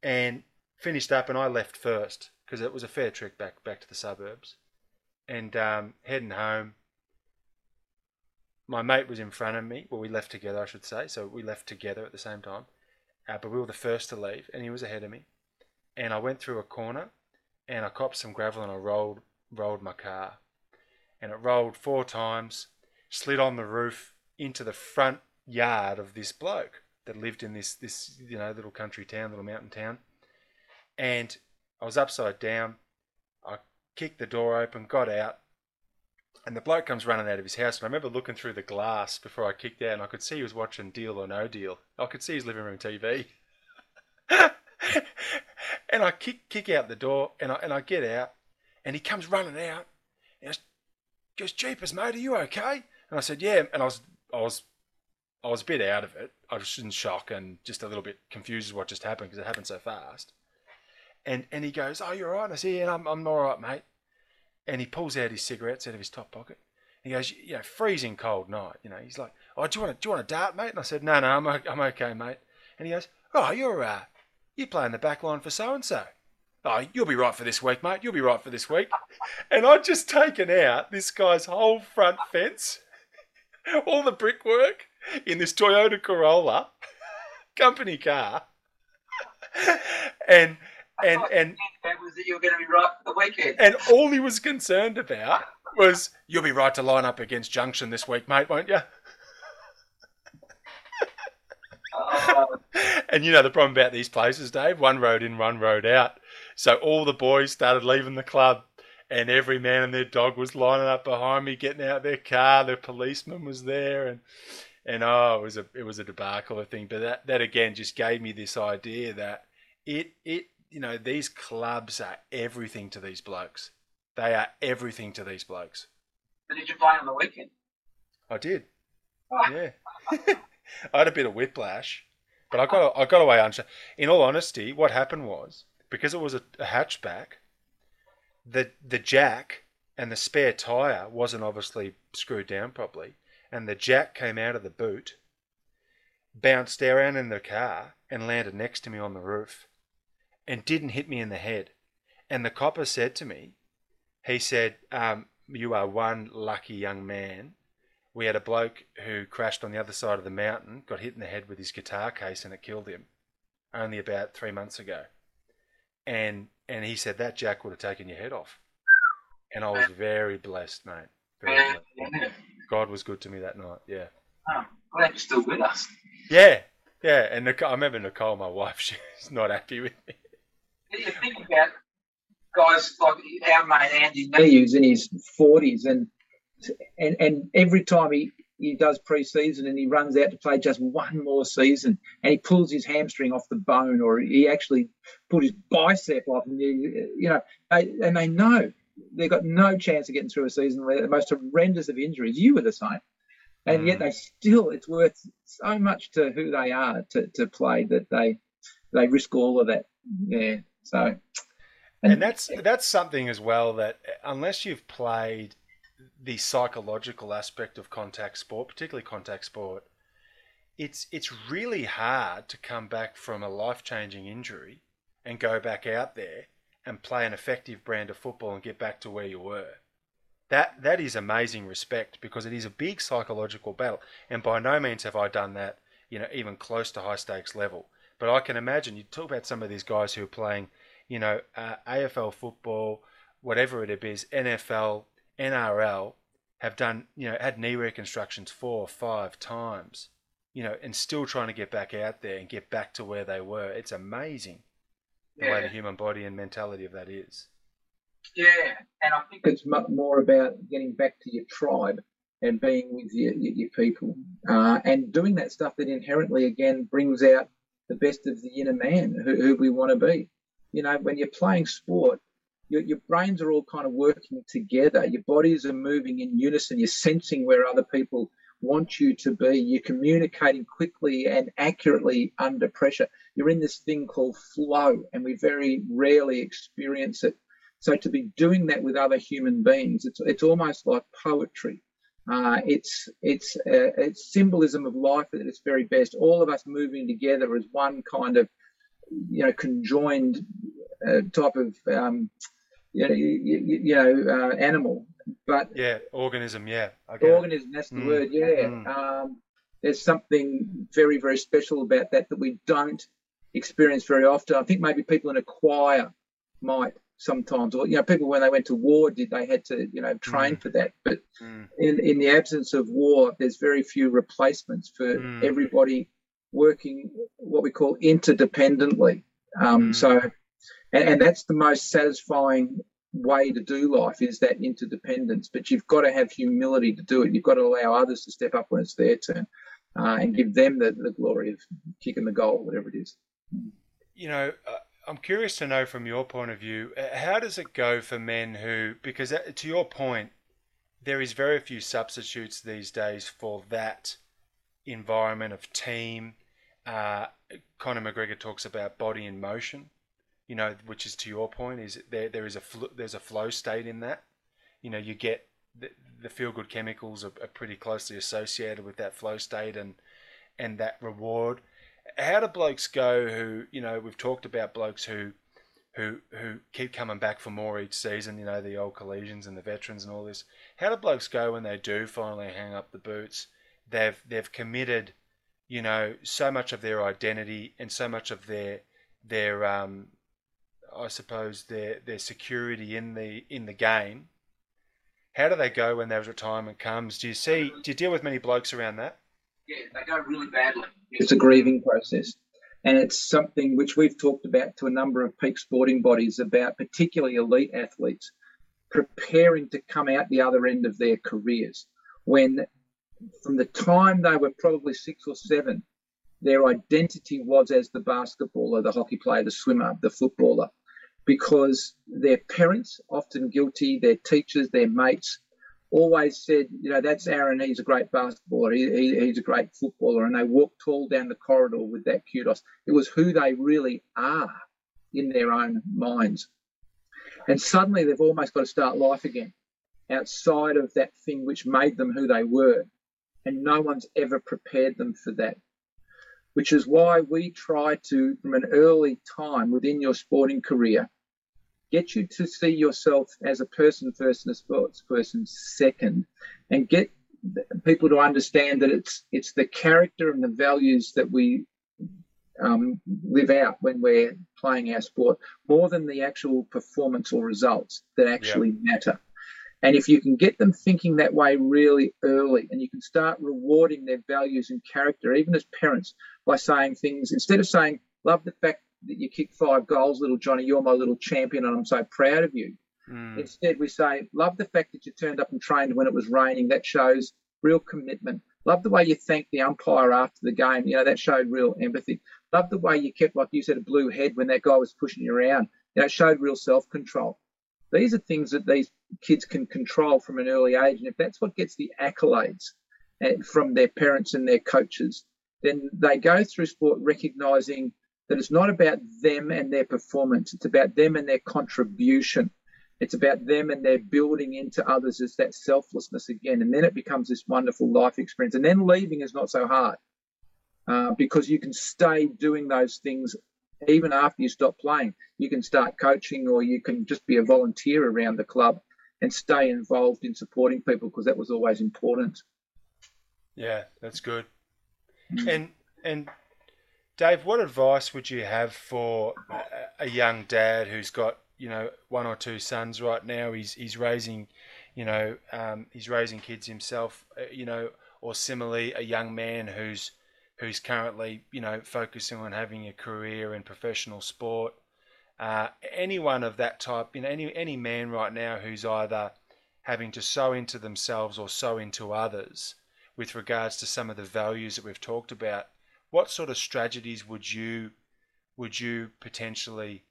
and finished up. And I left first because it was a fair trek back back to the suburbs, and um, heading home. My mate was in front of me. Well, we left together, I should say. So we left together at the same time, uh, but we were the first to leave, and he was ahead of me and I went through a corner and I copped some gravel and I rolled rolled my car. And it rolled four times, slid on the roof into the front yard of this bloke that lived in this this you know little country town, little mountain town. And I was upside down. I kicked the door open, got out, and the bloke comes running out of his house. And I remember looking through the glass before I kicked out, and I could see he was watching Deal or No Deal. I could see his living room TV. [laughs] and I kick kick out the door, and I and I get out, and he comes running out, and he goes, "Jeepers, mate, are you okay?" And I said, "Yeah," and I was I was I was a bit out of it. I was in shock and just a little bit confused as what just happened because it happened so fast. And and he goes, "Oh, you're right." And I said, "Yeah, I'm I'm all right, mate." And he pulls out his cigarettes out of his top pocket. He goes, "You know, freezing cold night. You know." He's like, "Oh, do you want do you want a dart, mate?" And I said, "No, no, I'm I'm okay, mate." And he goes, "Oh, you're uh, you play in the back line for so and so." Oh, you'll be right for this week, mate. You'll be right for this week. And I'd just taken out this guy's whole front fence, [laughs] all the brickwork in this Toyota Corolla [laughs] company car, and and and That was that you were going to be right for the weekend. and all he was concerned about was you'll be right to line up against Junction this week, mate, won't you? And you know the problem about these places, Dave? One road in, one road out. So all the boys started leaving the club, and every man and their dog was lining up behind me, getting out their car. The policeman was there, and and oh, it was a it was a debacle of thing. But that that again just gave me this idea that it it you know these clubs are everything to these blokes. They are everything to these blokes. but did you play on the weekend? I did. Ah. Yeah. [laughs] I had a bit of whiplash, but I got I got away In all honesty, what happened was because it was a, a hatchback, the the jack and the spare tire wasn't obviously screwed down properly, and the jack came out of the boot, bounced around in the car, and landed next to me on the roof, and didn't hit me in the head. And the copper said to me, he said, um, "You are one lucky young man." we had a bloke who crashed on the other side of the mountain, got hit in the head with his guitar case, and it killed him. Only about three months ago, and and he said that jack would have taken your head off. And I was very blessed, mate. Very blessed. God was good to me that night. Yeah, Oh, glad you're still with us. yeah, yeah. And Nicole, I remember Nicole, my wife, [laughs] she was not happy with me. You think about guys like our mate Andy News in his forties, and and and every time he he does pre-season and he runs out to play just one more season and he pulls his hamstring off the bone or he actually put his bicep off and you, you know they, and they know they've got no chance of getting through a season where the most horrendous of injuries you were the same. And yet Mm. they still it's worth so much to who they are to, to play that they they risk all of that. Yeah so. And that's that's something as well that unless you've played the psychological aspect of contact sport, particularly contact sport, it's it's really hard to come back from a life changing injury and go back out there and play an effective brand of football and get back to where you were. That that is amazing respect because it is a big psychological battle, and by no means have I done that, you know, even close to high stakes level. But I can imagine you talk about some of these guys who are playing, you know, uh, AFL football, whatever it is, NFL, NRL, have done, you know, had knee reconstructions four or five times, you know, and still trying to get back out there and get back to where they were. It's amazing the way the human body and mentality of that is. yeah and i think it's much more about getting back to your tribe and being with your, your people uh, and doing that stuff that inherently again brings out the best of the inner man who, who we want to be. You know, when you're playing sport, your, your brains are all kind of working together. Your bodies are moving in unison. You're sensing where other people want you to be. You're communicating quickly and accurately under pressure. You're in this thing called flow, and we very rarely experience it. So to be doing that with other human beings, it's it's almost like poetry. Uh, it's it's uh, it's symbolism of life at its very best. All of us moving together as one kind of you know conjoined uh, type of um, you know, you, you know uh, animal. But yeah, organism. Yeah, organism. That's the mm. word. Yeah. Mm. Um, there's something very very special about that that we don't experience very often. I think maybe people in a choir might sometimes, or you know, people when they went to war did they had to you know train mm. for that. But mm. in in the absence of war, there's very few replacements for mm. everybody working what we call interdependently. Um, mm. so, and, and that's the most satisfying way to do life is that interdependence. But you've got to have humility to do it. You've got to allow others to step up when it's their turn. Uh, and give them the, the glory of kicking the goal, whatever it is. You know, uh, I'm curious to know from your point of view, uh, how does it go for men who, because uh, to your point, there is very few substitutes these days for that environment of team. Uh, Conor McGregor talks about body in motion, you know, which is to your point, is there there is a fl- there's a flow state in that. You know, you get the, the feel good chemicals are, are pretty closely associated with that flow state and and that reward. How do blokes go who you know we've talked about blokes who who who keep coming back for more each season you know the old collegians and the veterans and all this. How do blokes go when they do finally hang up the boots? They've they've committed you know so much of their identity and so much of their their um I suppose their their security in the in the game how do they go when their retirement comes do you see do you deal with many blokes around that yeah, they go really badly. It's a grieving process. And it's something which we've talked about to a number of peak sporting bodies about, particularly elite athletes, preparing to come out the other end of their careers. When from the time they were probably six or seven, their identity was as the basketballer, the hockey player, the swimmer, the footballer, because their parents, often guilty, their teachers, their mates, always said, you know, that's Aaron. He's a great basketballer. He, he, he's a great footballer. And they walked tall down the corridor with that kudos. It was who they really are in their own minds. And suddenly they've almost got to start life again outside of that thing which made them who they were. And no one's ever prepared them for that. Which is why we try to, from an early time within your sporting career, get you to see yourself as a person first and a sports person second, and get people to understand that it's it's the character and the values that we um, live out when we're playing our sport more than the actual performance or results that actually yeah. matter. And if you can get them thinking that way really early and you can start rewarding their values and character, even as parents, by saying things instead of saying, love the fact that you kicked five goals, little Johnny. You're my little champion, and I'm so proud of you. Mm. Instead, we say, love the fact that you turned up and trained when it was raining. That shows real commitment. Love the way you thanked the umpire after the game. You know, that showed real empathy. Love the way you kept, like you said, a blue head when that guy was pushing you around. You know, it showed real self control. These are things that these kids can control from an early age. And if that's what gets the accolades eh, from their parents and their coaches, then they go through sport recognizing that it's not about them and their performance, it's about them and their contribution. It's about them and their building into others as that selflessness again. And then it becomes this wonderful life experience. And then leaving is not so hard uh, because you can stay doing those things even after you stop playing. You can start coaching or you can just be a volunteer around the club and stay involved in supporting people because that was always important. Yeah, that's good. Mm. And and Dave, what advice would you have for a, young dad who's got you know one or two sons right now? He's he's raising, you know, um, he's raising kids himself, uh, you know, or similarly a young man who's who's currently you know focusing on having a career in professional sport. Uh, anyone of that type, you know, any any man right now who's either having to sow into themselves or sow into others with regards to some of the values that we've talked about, what sort of strategies would you would you potentially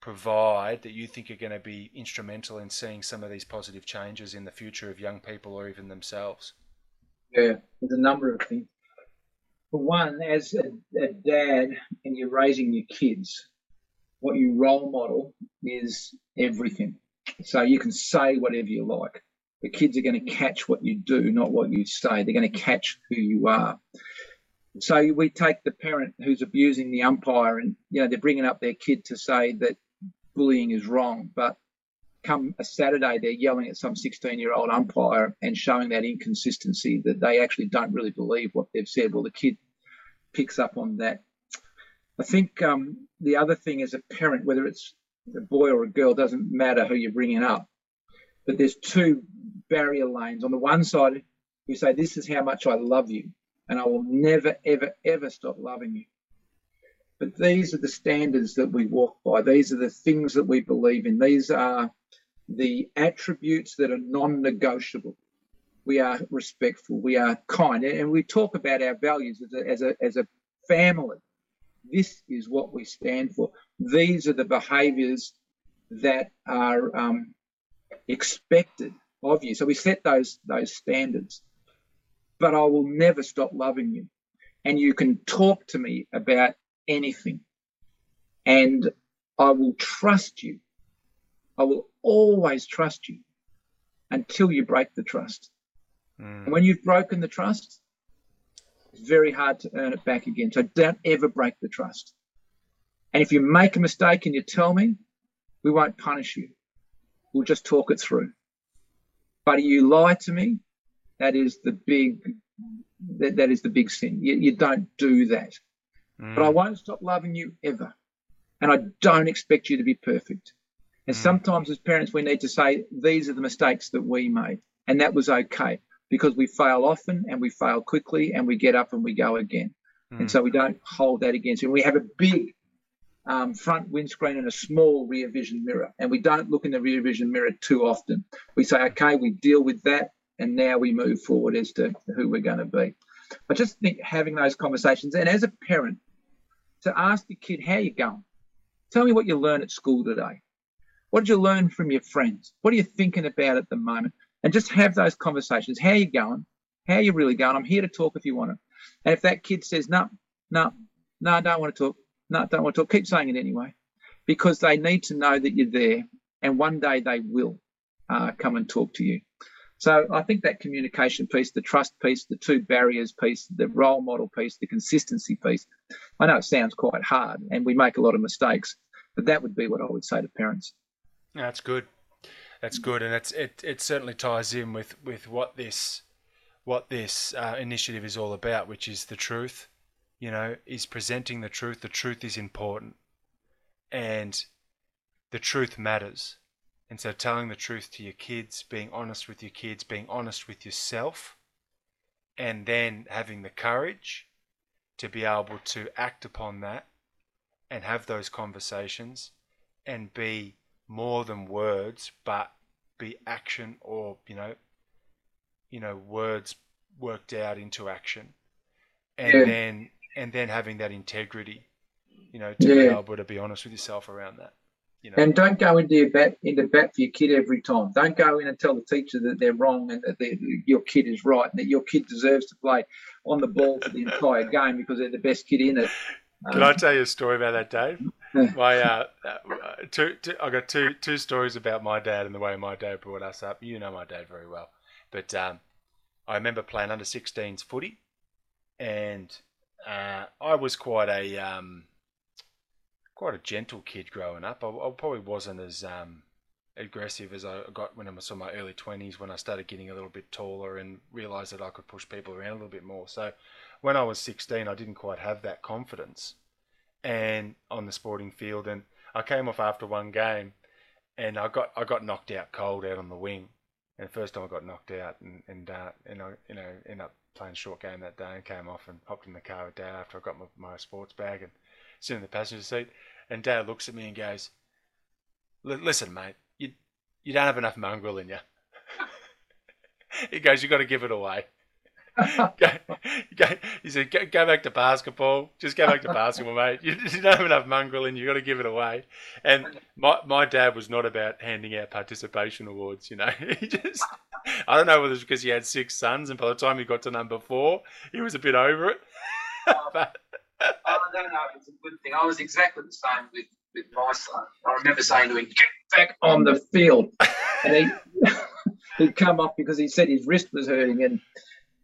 provide that you think are going to be instrumental in seeing some of these positive changes in the future of young people or even themselves? Yeah, there's a number of things. For one, as a, a dad and you're raising your kids, what you role model is everything. So you can say whatever you like. The kids are going to catch what you do, not what you say. They're going to catch who you are. So we take the parent who's abusing the umpire and, you know, they're bringing up their kid to say that bullying is wrong. But come a Saturday, they're yelling at some 16 year old umpire and showing that inconsistency that they actually don't really believe what they've said. Well, the kid picks up on that. I think um, the other thing as a parent, whether it's a boy or a girl, doesn't matter who you're bringing up, but there's two barrier lanes. On the one side, you say, This is how much I love you, and I will never, ever, ever stop loving you. But these are the standards that we walk by. These are the things that we believe in. These are the attributes that are non negotiable. We are respectful, we are kind, and we talk about our values as a, as a, as a family. This is what we stand for. These are the behaviors that are um, expected of you. So we set those those standards. But I will never stop loving you. And you can talk to me about anything. And I will trust you. I will always trust you until you break the trust. Mm. And when you've broken the trust, it's very hard to earn it back again. So don't ever break the trust. And if you make a mistake and you tell me, we won't punish you. We'll just talk it through. But if you lie to me, that is the big that, that is the big sin. You, you don't do that. Mm. But I won't stop loving you ever. And I don't expect you to be perfect. And mm. sometimes as parents, we need to say, these are the mistakes that we made. And that was okay because we fail often and we fail quickly and we get up and we go again. Mm. And so we don't hold that against you. And we have a big um, front windscreen and a small rear vision mirror. And we don't look in the rear vision mirror too often. We say, okay, we deal with that. And now we move forward as to who we're going to be. I just think having those conversations, and as a parent, to ask the kid, how you going? Tell me what you learned at school today. What did you learn from your friends? What are you thinking about at the moment? And just have those conversations. How you going? How you really going? I'm here to talk if you want to. And if that kid says, no, no, no, I don't want to talk. No, don't want to talk. Keep saying it anyway. Because they need to know that you're there. And one day they will uh, come and talk to you. So I think that communication piece, the trust piece, the two barriers piece, the role model piece, the consistency piece. I know it sounds quite hard and we make a lot of mistakes, but that would be what I would say to parents. That's good. That's good, and it's it, it certainly ties in with, with what this what this uh, initiative is all about, which is the truth. You know, is presenting the truth. The truth is important, and the truth matters and so telling the truth to your kids, being honest with your kids, being honest with yourself, and then having the courage to be able to act upon that and have those conversations and be more than words, but be action or, you know, you know, words worked out into action. And yeah. then and then having that integrity, you know, to yeah. be able to be honest with yourself around that. You know. And don't go into your bat into bat for your kid every time. Don't go in and tell the teacher that they're wrong and that your kid is right and that your kid deserves to play on the ball for the entire game because they're the best kid in it. Can um, I tell you a story about that, Dave? [laughs] my uh, uh, two, two, I got two two stories about my dad and the way my dad brought us up. You know my dad very well, but um, I remember playing under 16s footy, and uh, I was quite a um, quite a gentle kid growing up. I, I probably wasn't as um, aggressive as I got when I was in my early 20s when I started getting a little bit taller and realized that I could push people around a little bit more. So when I was 16, I didn't quite have that confidence and on the sporting field. And I came off after one game and I got I got knocked out cold out on the wing. And the first time I got knocked out and and, uh, and I you know ended up playing short game that day and came off and hopped in the car with dad after I got my, my sports bag and sitting in the passenger seat. And Dad looks at me and goes, "Listen, mate, you you don't have enough mongrel in you." [laughs] he goes, "You got to give it away." [laughs] go, go, he said, go, go, back to basketball. Just go back to basketball, mate. You, you don't have enough mongrel in you, got to give it away. And my, my dad was not about handing out participation awards, you know. [laughs] he just, I don't know whether it's because he had six sons and by the time he got to number four, he was a bit over it. but, I don't know it's a good thing. I was exactly the same with, with my son. I remember saying to him, get back on the field. And he, [laughs] he'd come up because he said his wrist was hurting. And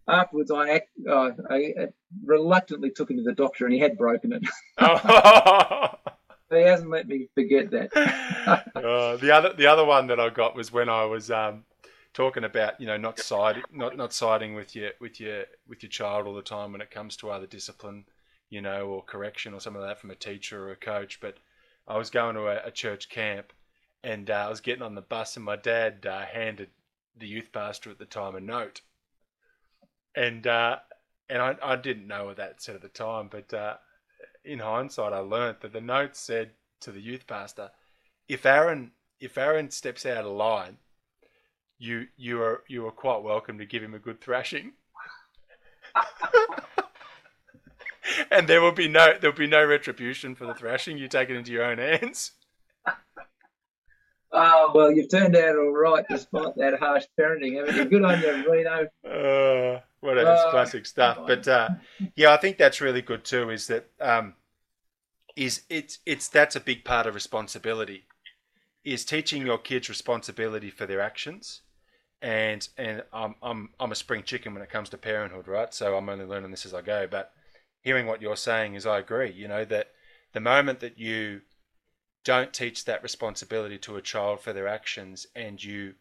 afterwards, I, uh, I reluctantly took him to the doctor and he had broken it. [laughs] he hasn't let me forget that. [laughs] uh, the other the other one that I got was when I was um, talking about you know not siding not not siding with your with your with your child all the time when it comes to other discipline you know, or correction or something like that from a teacher or a coach. But I was going to a, a church camp and uh, I was getting on the bus, and my dad uh, handed the youth pastor at the time a note. And uh, and I, I didn't know what that said at the time, but uh, in hindsight, I learnt that the note said to the youth pastor, "If Aaron if Aaron steps out of line, you you are you are quite welcome to give him a good thrashing." [laughs] [laughs] and there will be no there will be no retribution for the thrashing. You take it into your own hands. Oh [laughs] well, you've turned out all right despite that harsh parenting, haven't you? Good on you, Reno. Uh, what a uh, classic stuff. But uh, yeah, I think that's really good too. Is that um, is it's it's that's a big part of responsibility. Is teaching your kids responsibility for their actions, and and I'm I'm I'm a spring chicken when it comes to parenthood, right? So I'm only learning this as I go, but hearing what you're saying is I agree. You know that the moment that you don't teach that responsibility to a child for their actions and you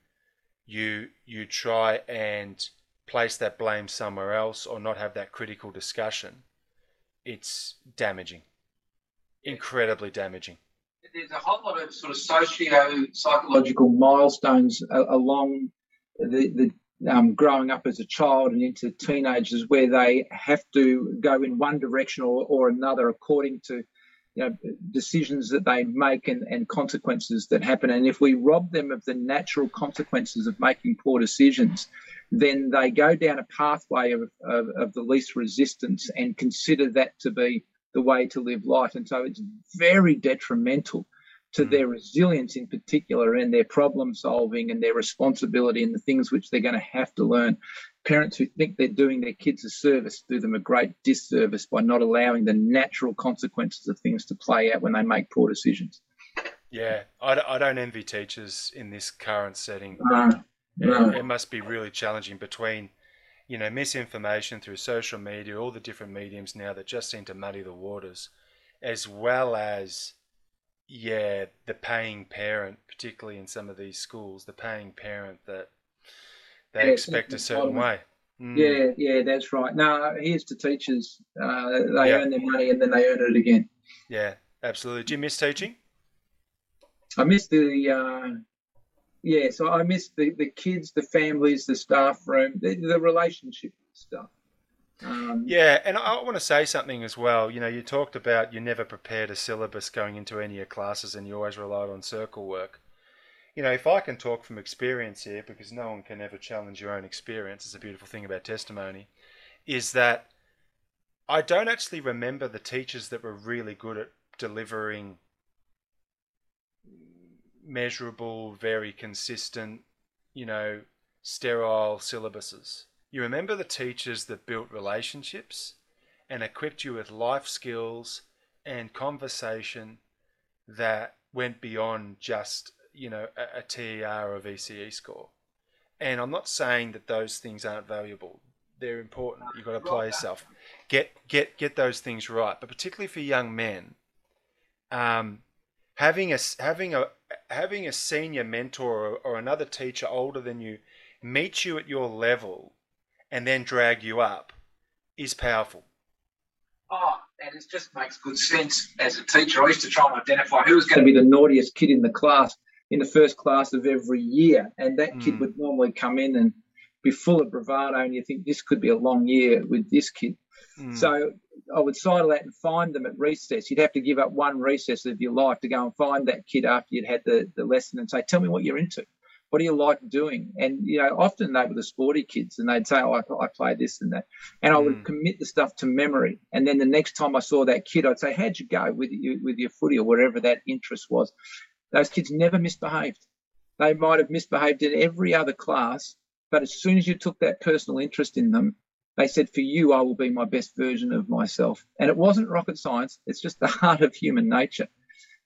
you you try and place that blame somewhere else or not have that critical discussion it's damaging incredibly damaging there's a whole lot of sort of socio psychological milestones along the, the um, growing up as a child and into teenagers where they have to go in one direction or, or another according to you know, decisions that they make and, and consequences that happen. And if we rob them of the natural consequences of making poor decisions, then they go down a pathway of, of, of the least resistance and consider that to be the way to live life. And so it's very detrimental to mm. their resilience in particular and their problem solving and their responsibility and the things which they're going to have to learn. Parents who think they're doing their kids a service do them a great disservice by not allowing the natural consequences of things to play out when they make poor decisions. Yeah, I, I don't envy teachers in this current setting. No, no. It, it must be really challenging between you know, misinformation through social media, all the different mediums now that just seem to muddy the waters, as well as yeah, the paying parent, particularly in some of these schools, the paying parent that they yeah, expect a certain way. Mm. Yeah, yeah, that's right. No, here's to teachers. Uh, they yeah. earn their money and then they earn it again. Yeah, absolutely. Do you miss teaching? I miss the, uh, yeah, so I miss the, the kids, the families, the staff room, the, the relationship stuff. Um, yeah, and I want to say something as well. You know, you talked about you never prepared a syllabus going into any of your classes and you always relied on circle work. You know, if I can talk from experience here, because no one can ever challenge your own experience, it's a beautiful thing about testimony, is that I don't actually remember the teachers that were really good at delivering measurable, very consistent, you know, sterile syllabuses. You remember the teachers that built relationships and equipped you with life skills and conversation that went beyond just, you know, a, a TER or VCE score. And I'm not saying that those things aren't valuable. They're important. You've got to apply yourself. Get get get those things right. But particularly for young men, um, having a having a having a senior mentor or, or another teacher older than you meet you at your level and then drag you up is powerful. Oh, and it just makes good sense as a teacher. I used to try and identify who was going to be the naughtiest kid in the class in the first class of every year. And that mm. kid would normally come in and be full of bravado, and you think this could be a long year with this kid. Mm. So I would sidle out and find them at recess. You'd have to give up one recess of your life to go and find that kid after you'd had the, the lesson and say, Tell me what you're into What do you like doing? And you know, often they were the sporty kids, and they'd say, "Oh, I, I play this and that," and I would mm. commit the stuff to memory. And then the next time I saw that kid, I'd say, "How'd you go with you with your footy or whatever that interest was?" Those kids never misbehaved. They might have misbehaved in every other class, but as soon as you took that personal interest in them, they said, "For you, I will be my best version of myself." And it wasn't rocket science; it's just the [laughs] heart of human nature.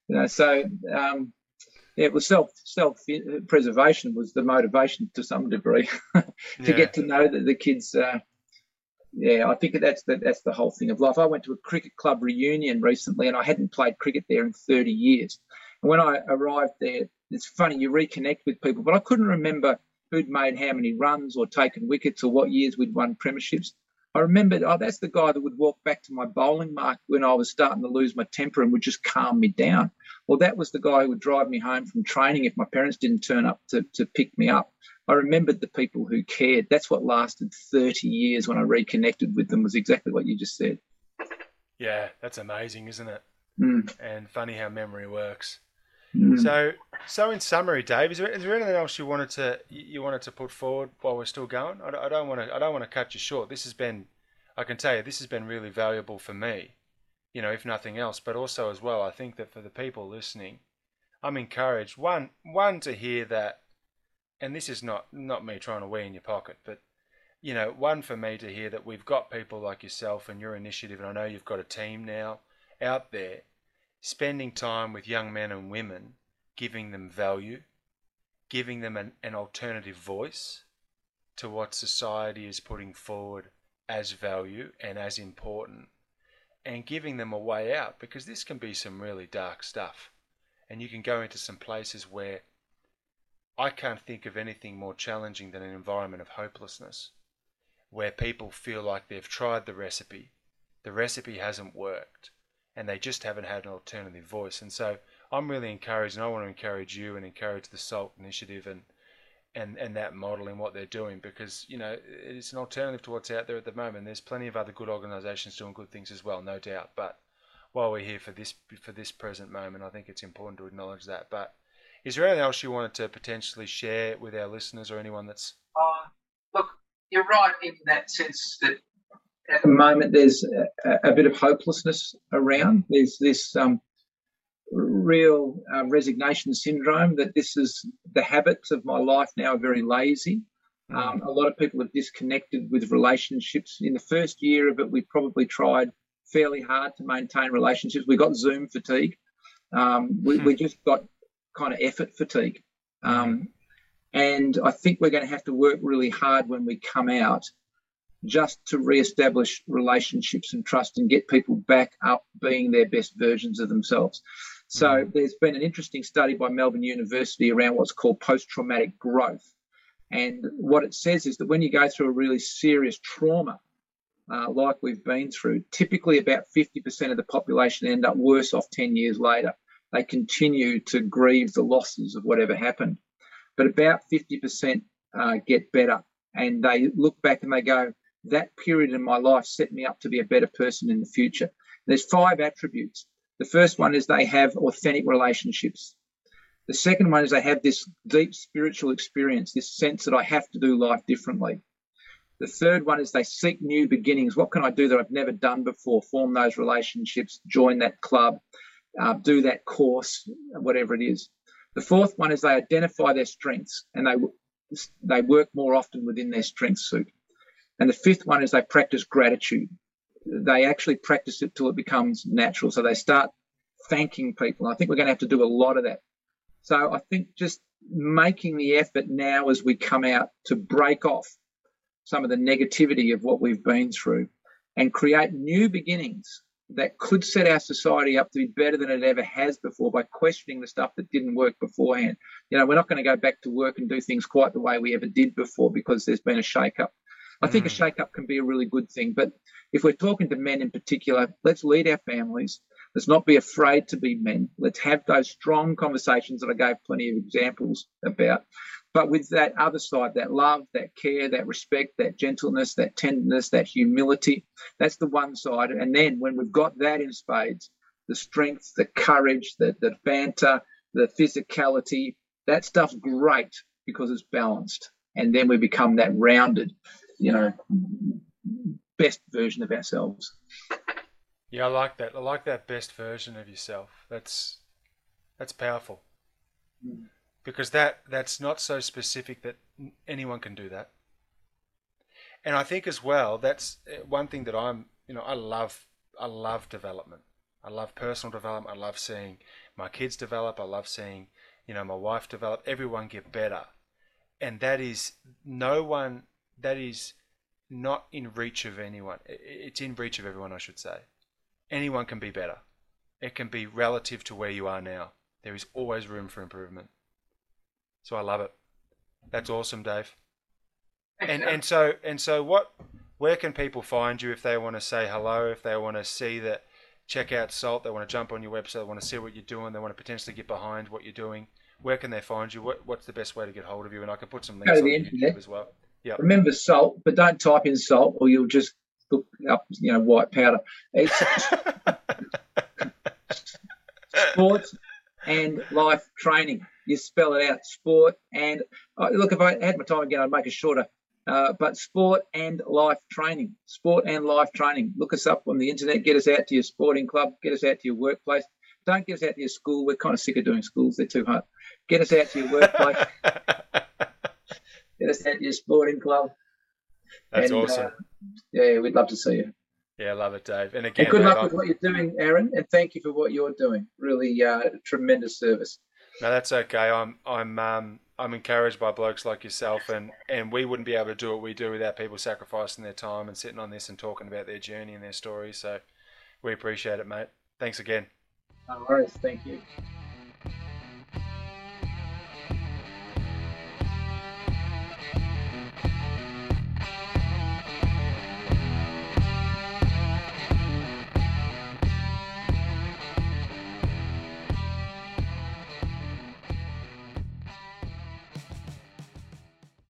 You know, so um, yeah, it was self self preservation was the motivation to some degree [laughs] to yeah. get to know that the kids. Uh, yeah, I think that's the, that's the whole thing of life. I went to a cricket club reunion recently, and I hadn't played cricket there in 30 years. And when I arrived there, it's funny you reconnect with people, but I couldn't remember who'd made how many runs or taken wickets or what years we'd won premierships. I remembered, oh, that's the guy that would walk back to my bowling mark when I was starting to lose my temper and would just calm me down. Well, that was the guy who would drive me home from training if my parents didn't turn up to, to pick me up. I remembered the people who cared. That's what lasted 30 years when I reconnected with them, was exactly what you just said. Yeah, that's amazing, isn't it? Mm. And funny how memory works. Mm. So, so in summary, Dave, is there, is there anything else you wanted to you wanted to put forward while we're still going? I, I don't want to I don't want to cut you short. This has been, I can tell you, this has been really valuable for me. You know, if nothing else, but also as well, I think that for the people listening, I'm encouraged one one to hear that, and this is not not me trying to weigh in your pocket, but you know, one for me to hear that we've got people like yourself and your initiative, and I know you've got a team now out there spending time with young men and women, giving them value, giving them an, an alternative voice to what society is putting forward as value and as important, and giving them a way out because this can be some really dark stuff. And you can go into some places where I can't think of anything more challenging than an environment of hopelessness, where people feel like they've tried the recipe, the recipe hasn't worked, and they just haven't had an alternative voice. And so I'm really encouraged, and I want to encourage you and encourage the SALT initiative and and and that model and what they're doing because you know it's an alternative to what's out there at the moment. There's plenty of other good organisations doing good things as well, no doubt. But while we're here for this for this present moment, I think it's important to acknowledge that. But is there anything else you wanted to potentially share with our listeners or anyone that's? Uh, look, you're right in that sense that at the moment there's a, a bit of hopelessness around. There's this um, real uh, resignation syndrome that this is the habits of my life now are very lazy. Hmm. Um, a lot of people have disconnected with relationships. In the first year of it, we probably tried fairly hard to maintain relationships. We got Zoom fatigue. Um, we, we, hmm. just got kind of effort fatigue. Um, and I think we're going to have to work really hard when we come out just to re-establish relationships and trust and get people back up being their best versions of themselves. So mm-hmm. there's been an interesting study by Melbourne University around what's called post-traumatic growth. And what it says is that when you go through a really serious trauma, uh, like we've been through, typically about 50% of the population end up worse off 10 years later. They continue to grieve the losses of whatever happened. But about 50% uh, get better and they look back and they go, that period in my life set me up to be a better person in the future. There's five attributes. The first one is they have authentic relationships. The second one is they have this deep spiritual experience, this sense that I have to do life differently. The third one is they seek new beginnings. What can I do that I've never done before? Form those relationships, join that club, uh, do that course, whatever it is. The fourth one is they identify their strengths and they they work more often within their strength suit. And the fifth one is they practice gratitude. They actually practice it till it becomes natural. So they start thanking people. I think we're going to have to do a lot of that. So I think just making the effort now as we come out to break off some of the negativity of what we've been through and create new beginnings that could set our society up to be better than it ever has before by questioning the stuff that didn't work beforehand. You know, we're not going to go back to work and do things quite the way we ever did before because there's been a shake up. I think mm. a shake-up can be a really good thing. But if we're talking to men in particular, let's lead our families. Let's not be afraid to be men. Let's have those strong conversations that I gave plenty of examples about. But with that other side, that love, that care, that respect, that gentleness, that tenderness, that humility, that's the one side. And then when we've got that in spades, the strength, the courage, the, the banter, the physicality, that stuff's great because it's balanced. And then we become that rounded, you know, best version of ourselves. Yeah, I like that. I like that best version of yourself. That's that's powerful. Mm. Because that that's not so specific that anyone can do that. And I think as well, that's uh, one thing that I'm, you know, I love I love development. I love personal development. I love seeing my kids develop. I love seeing, you know, my wife develop. Everyone get better. And that is no one that is not in reach of anyone. It's in reach of everyone, I should say. Anyone can be better. It can be relative to where you are now. There is always room for improvement. So I love it. That's awesome, Dave. And and so and so what where can people find you if they want to say hello, if they want to see that check out Salt, they want to jump on your website, they want to see what you're doing, they want to potentially get behind what you're doing. Where can they find you? What, what's the best way to get hold of you? And I can put some links on the internet as well. Yeah. Remember salt, but don't type in salt or you'll just look up, you know, white powder. It's [laughs] sports and life training. You spell it out, sport and uh, look. If I had my time again, I'd make it shorter. Uh, but sport and life training, sport and life training. Look us up on the internet. Get us out to your sporting club. Get us out to your workplace. Don't get us out to your school. We're kind of sick of doing schools. They're too hard. Get us out to your workplace. [laughs] get us out to your sporting club. That's and, awesome. Uh, yeah, we'd love to see you. Yeah, love it, Dave. And again, and good luck with what you're doing, Aaron. And thank you for what you're doing. Really, uh, tremendous service. No, that's okay. I'm, I'm, um, I'm encouraged by blokes like yourself, and and we wouldn't be able to do what we do without people sacrificing their time and sitting on this and talking about their journey and their stories. So, we appreciate it, mate. Thanks again. No worries. Thank you.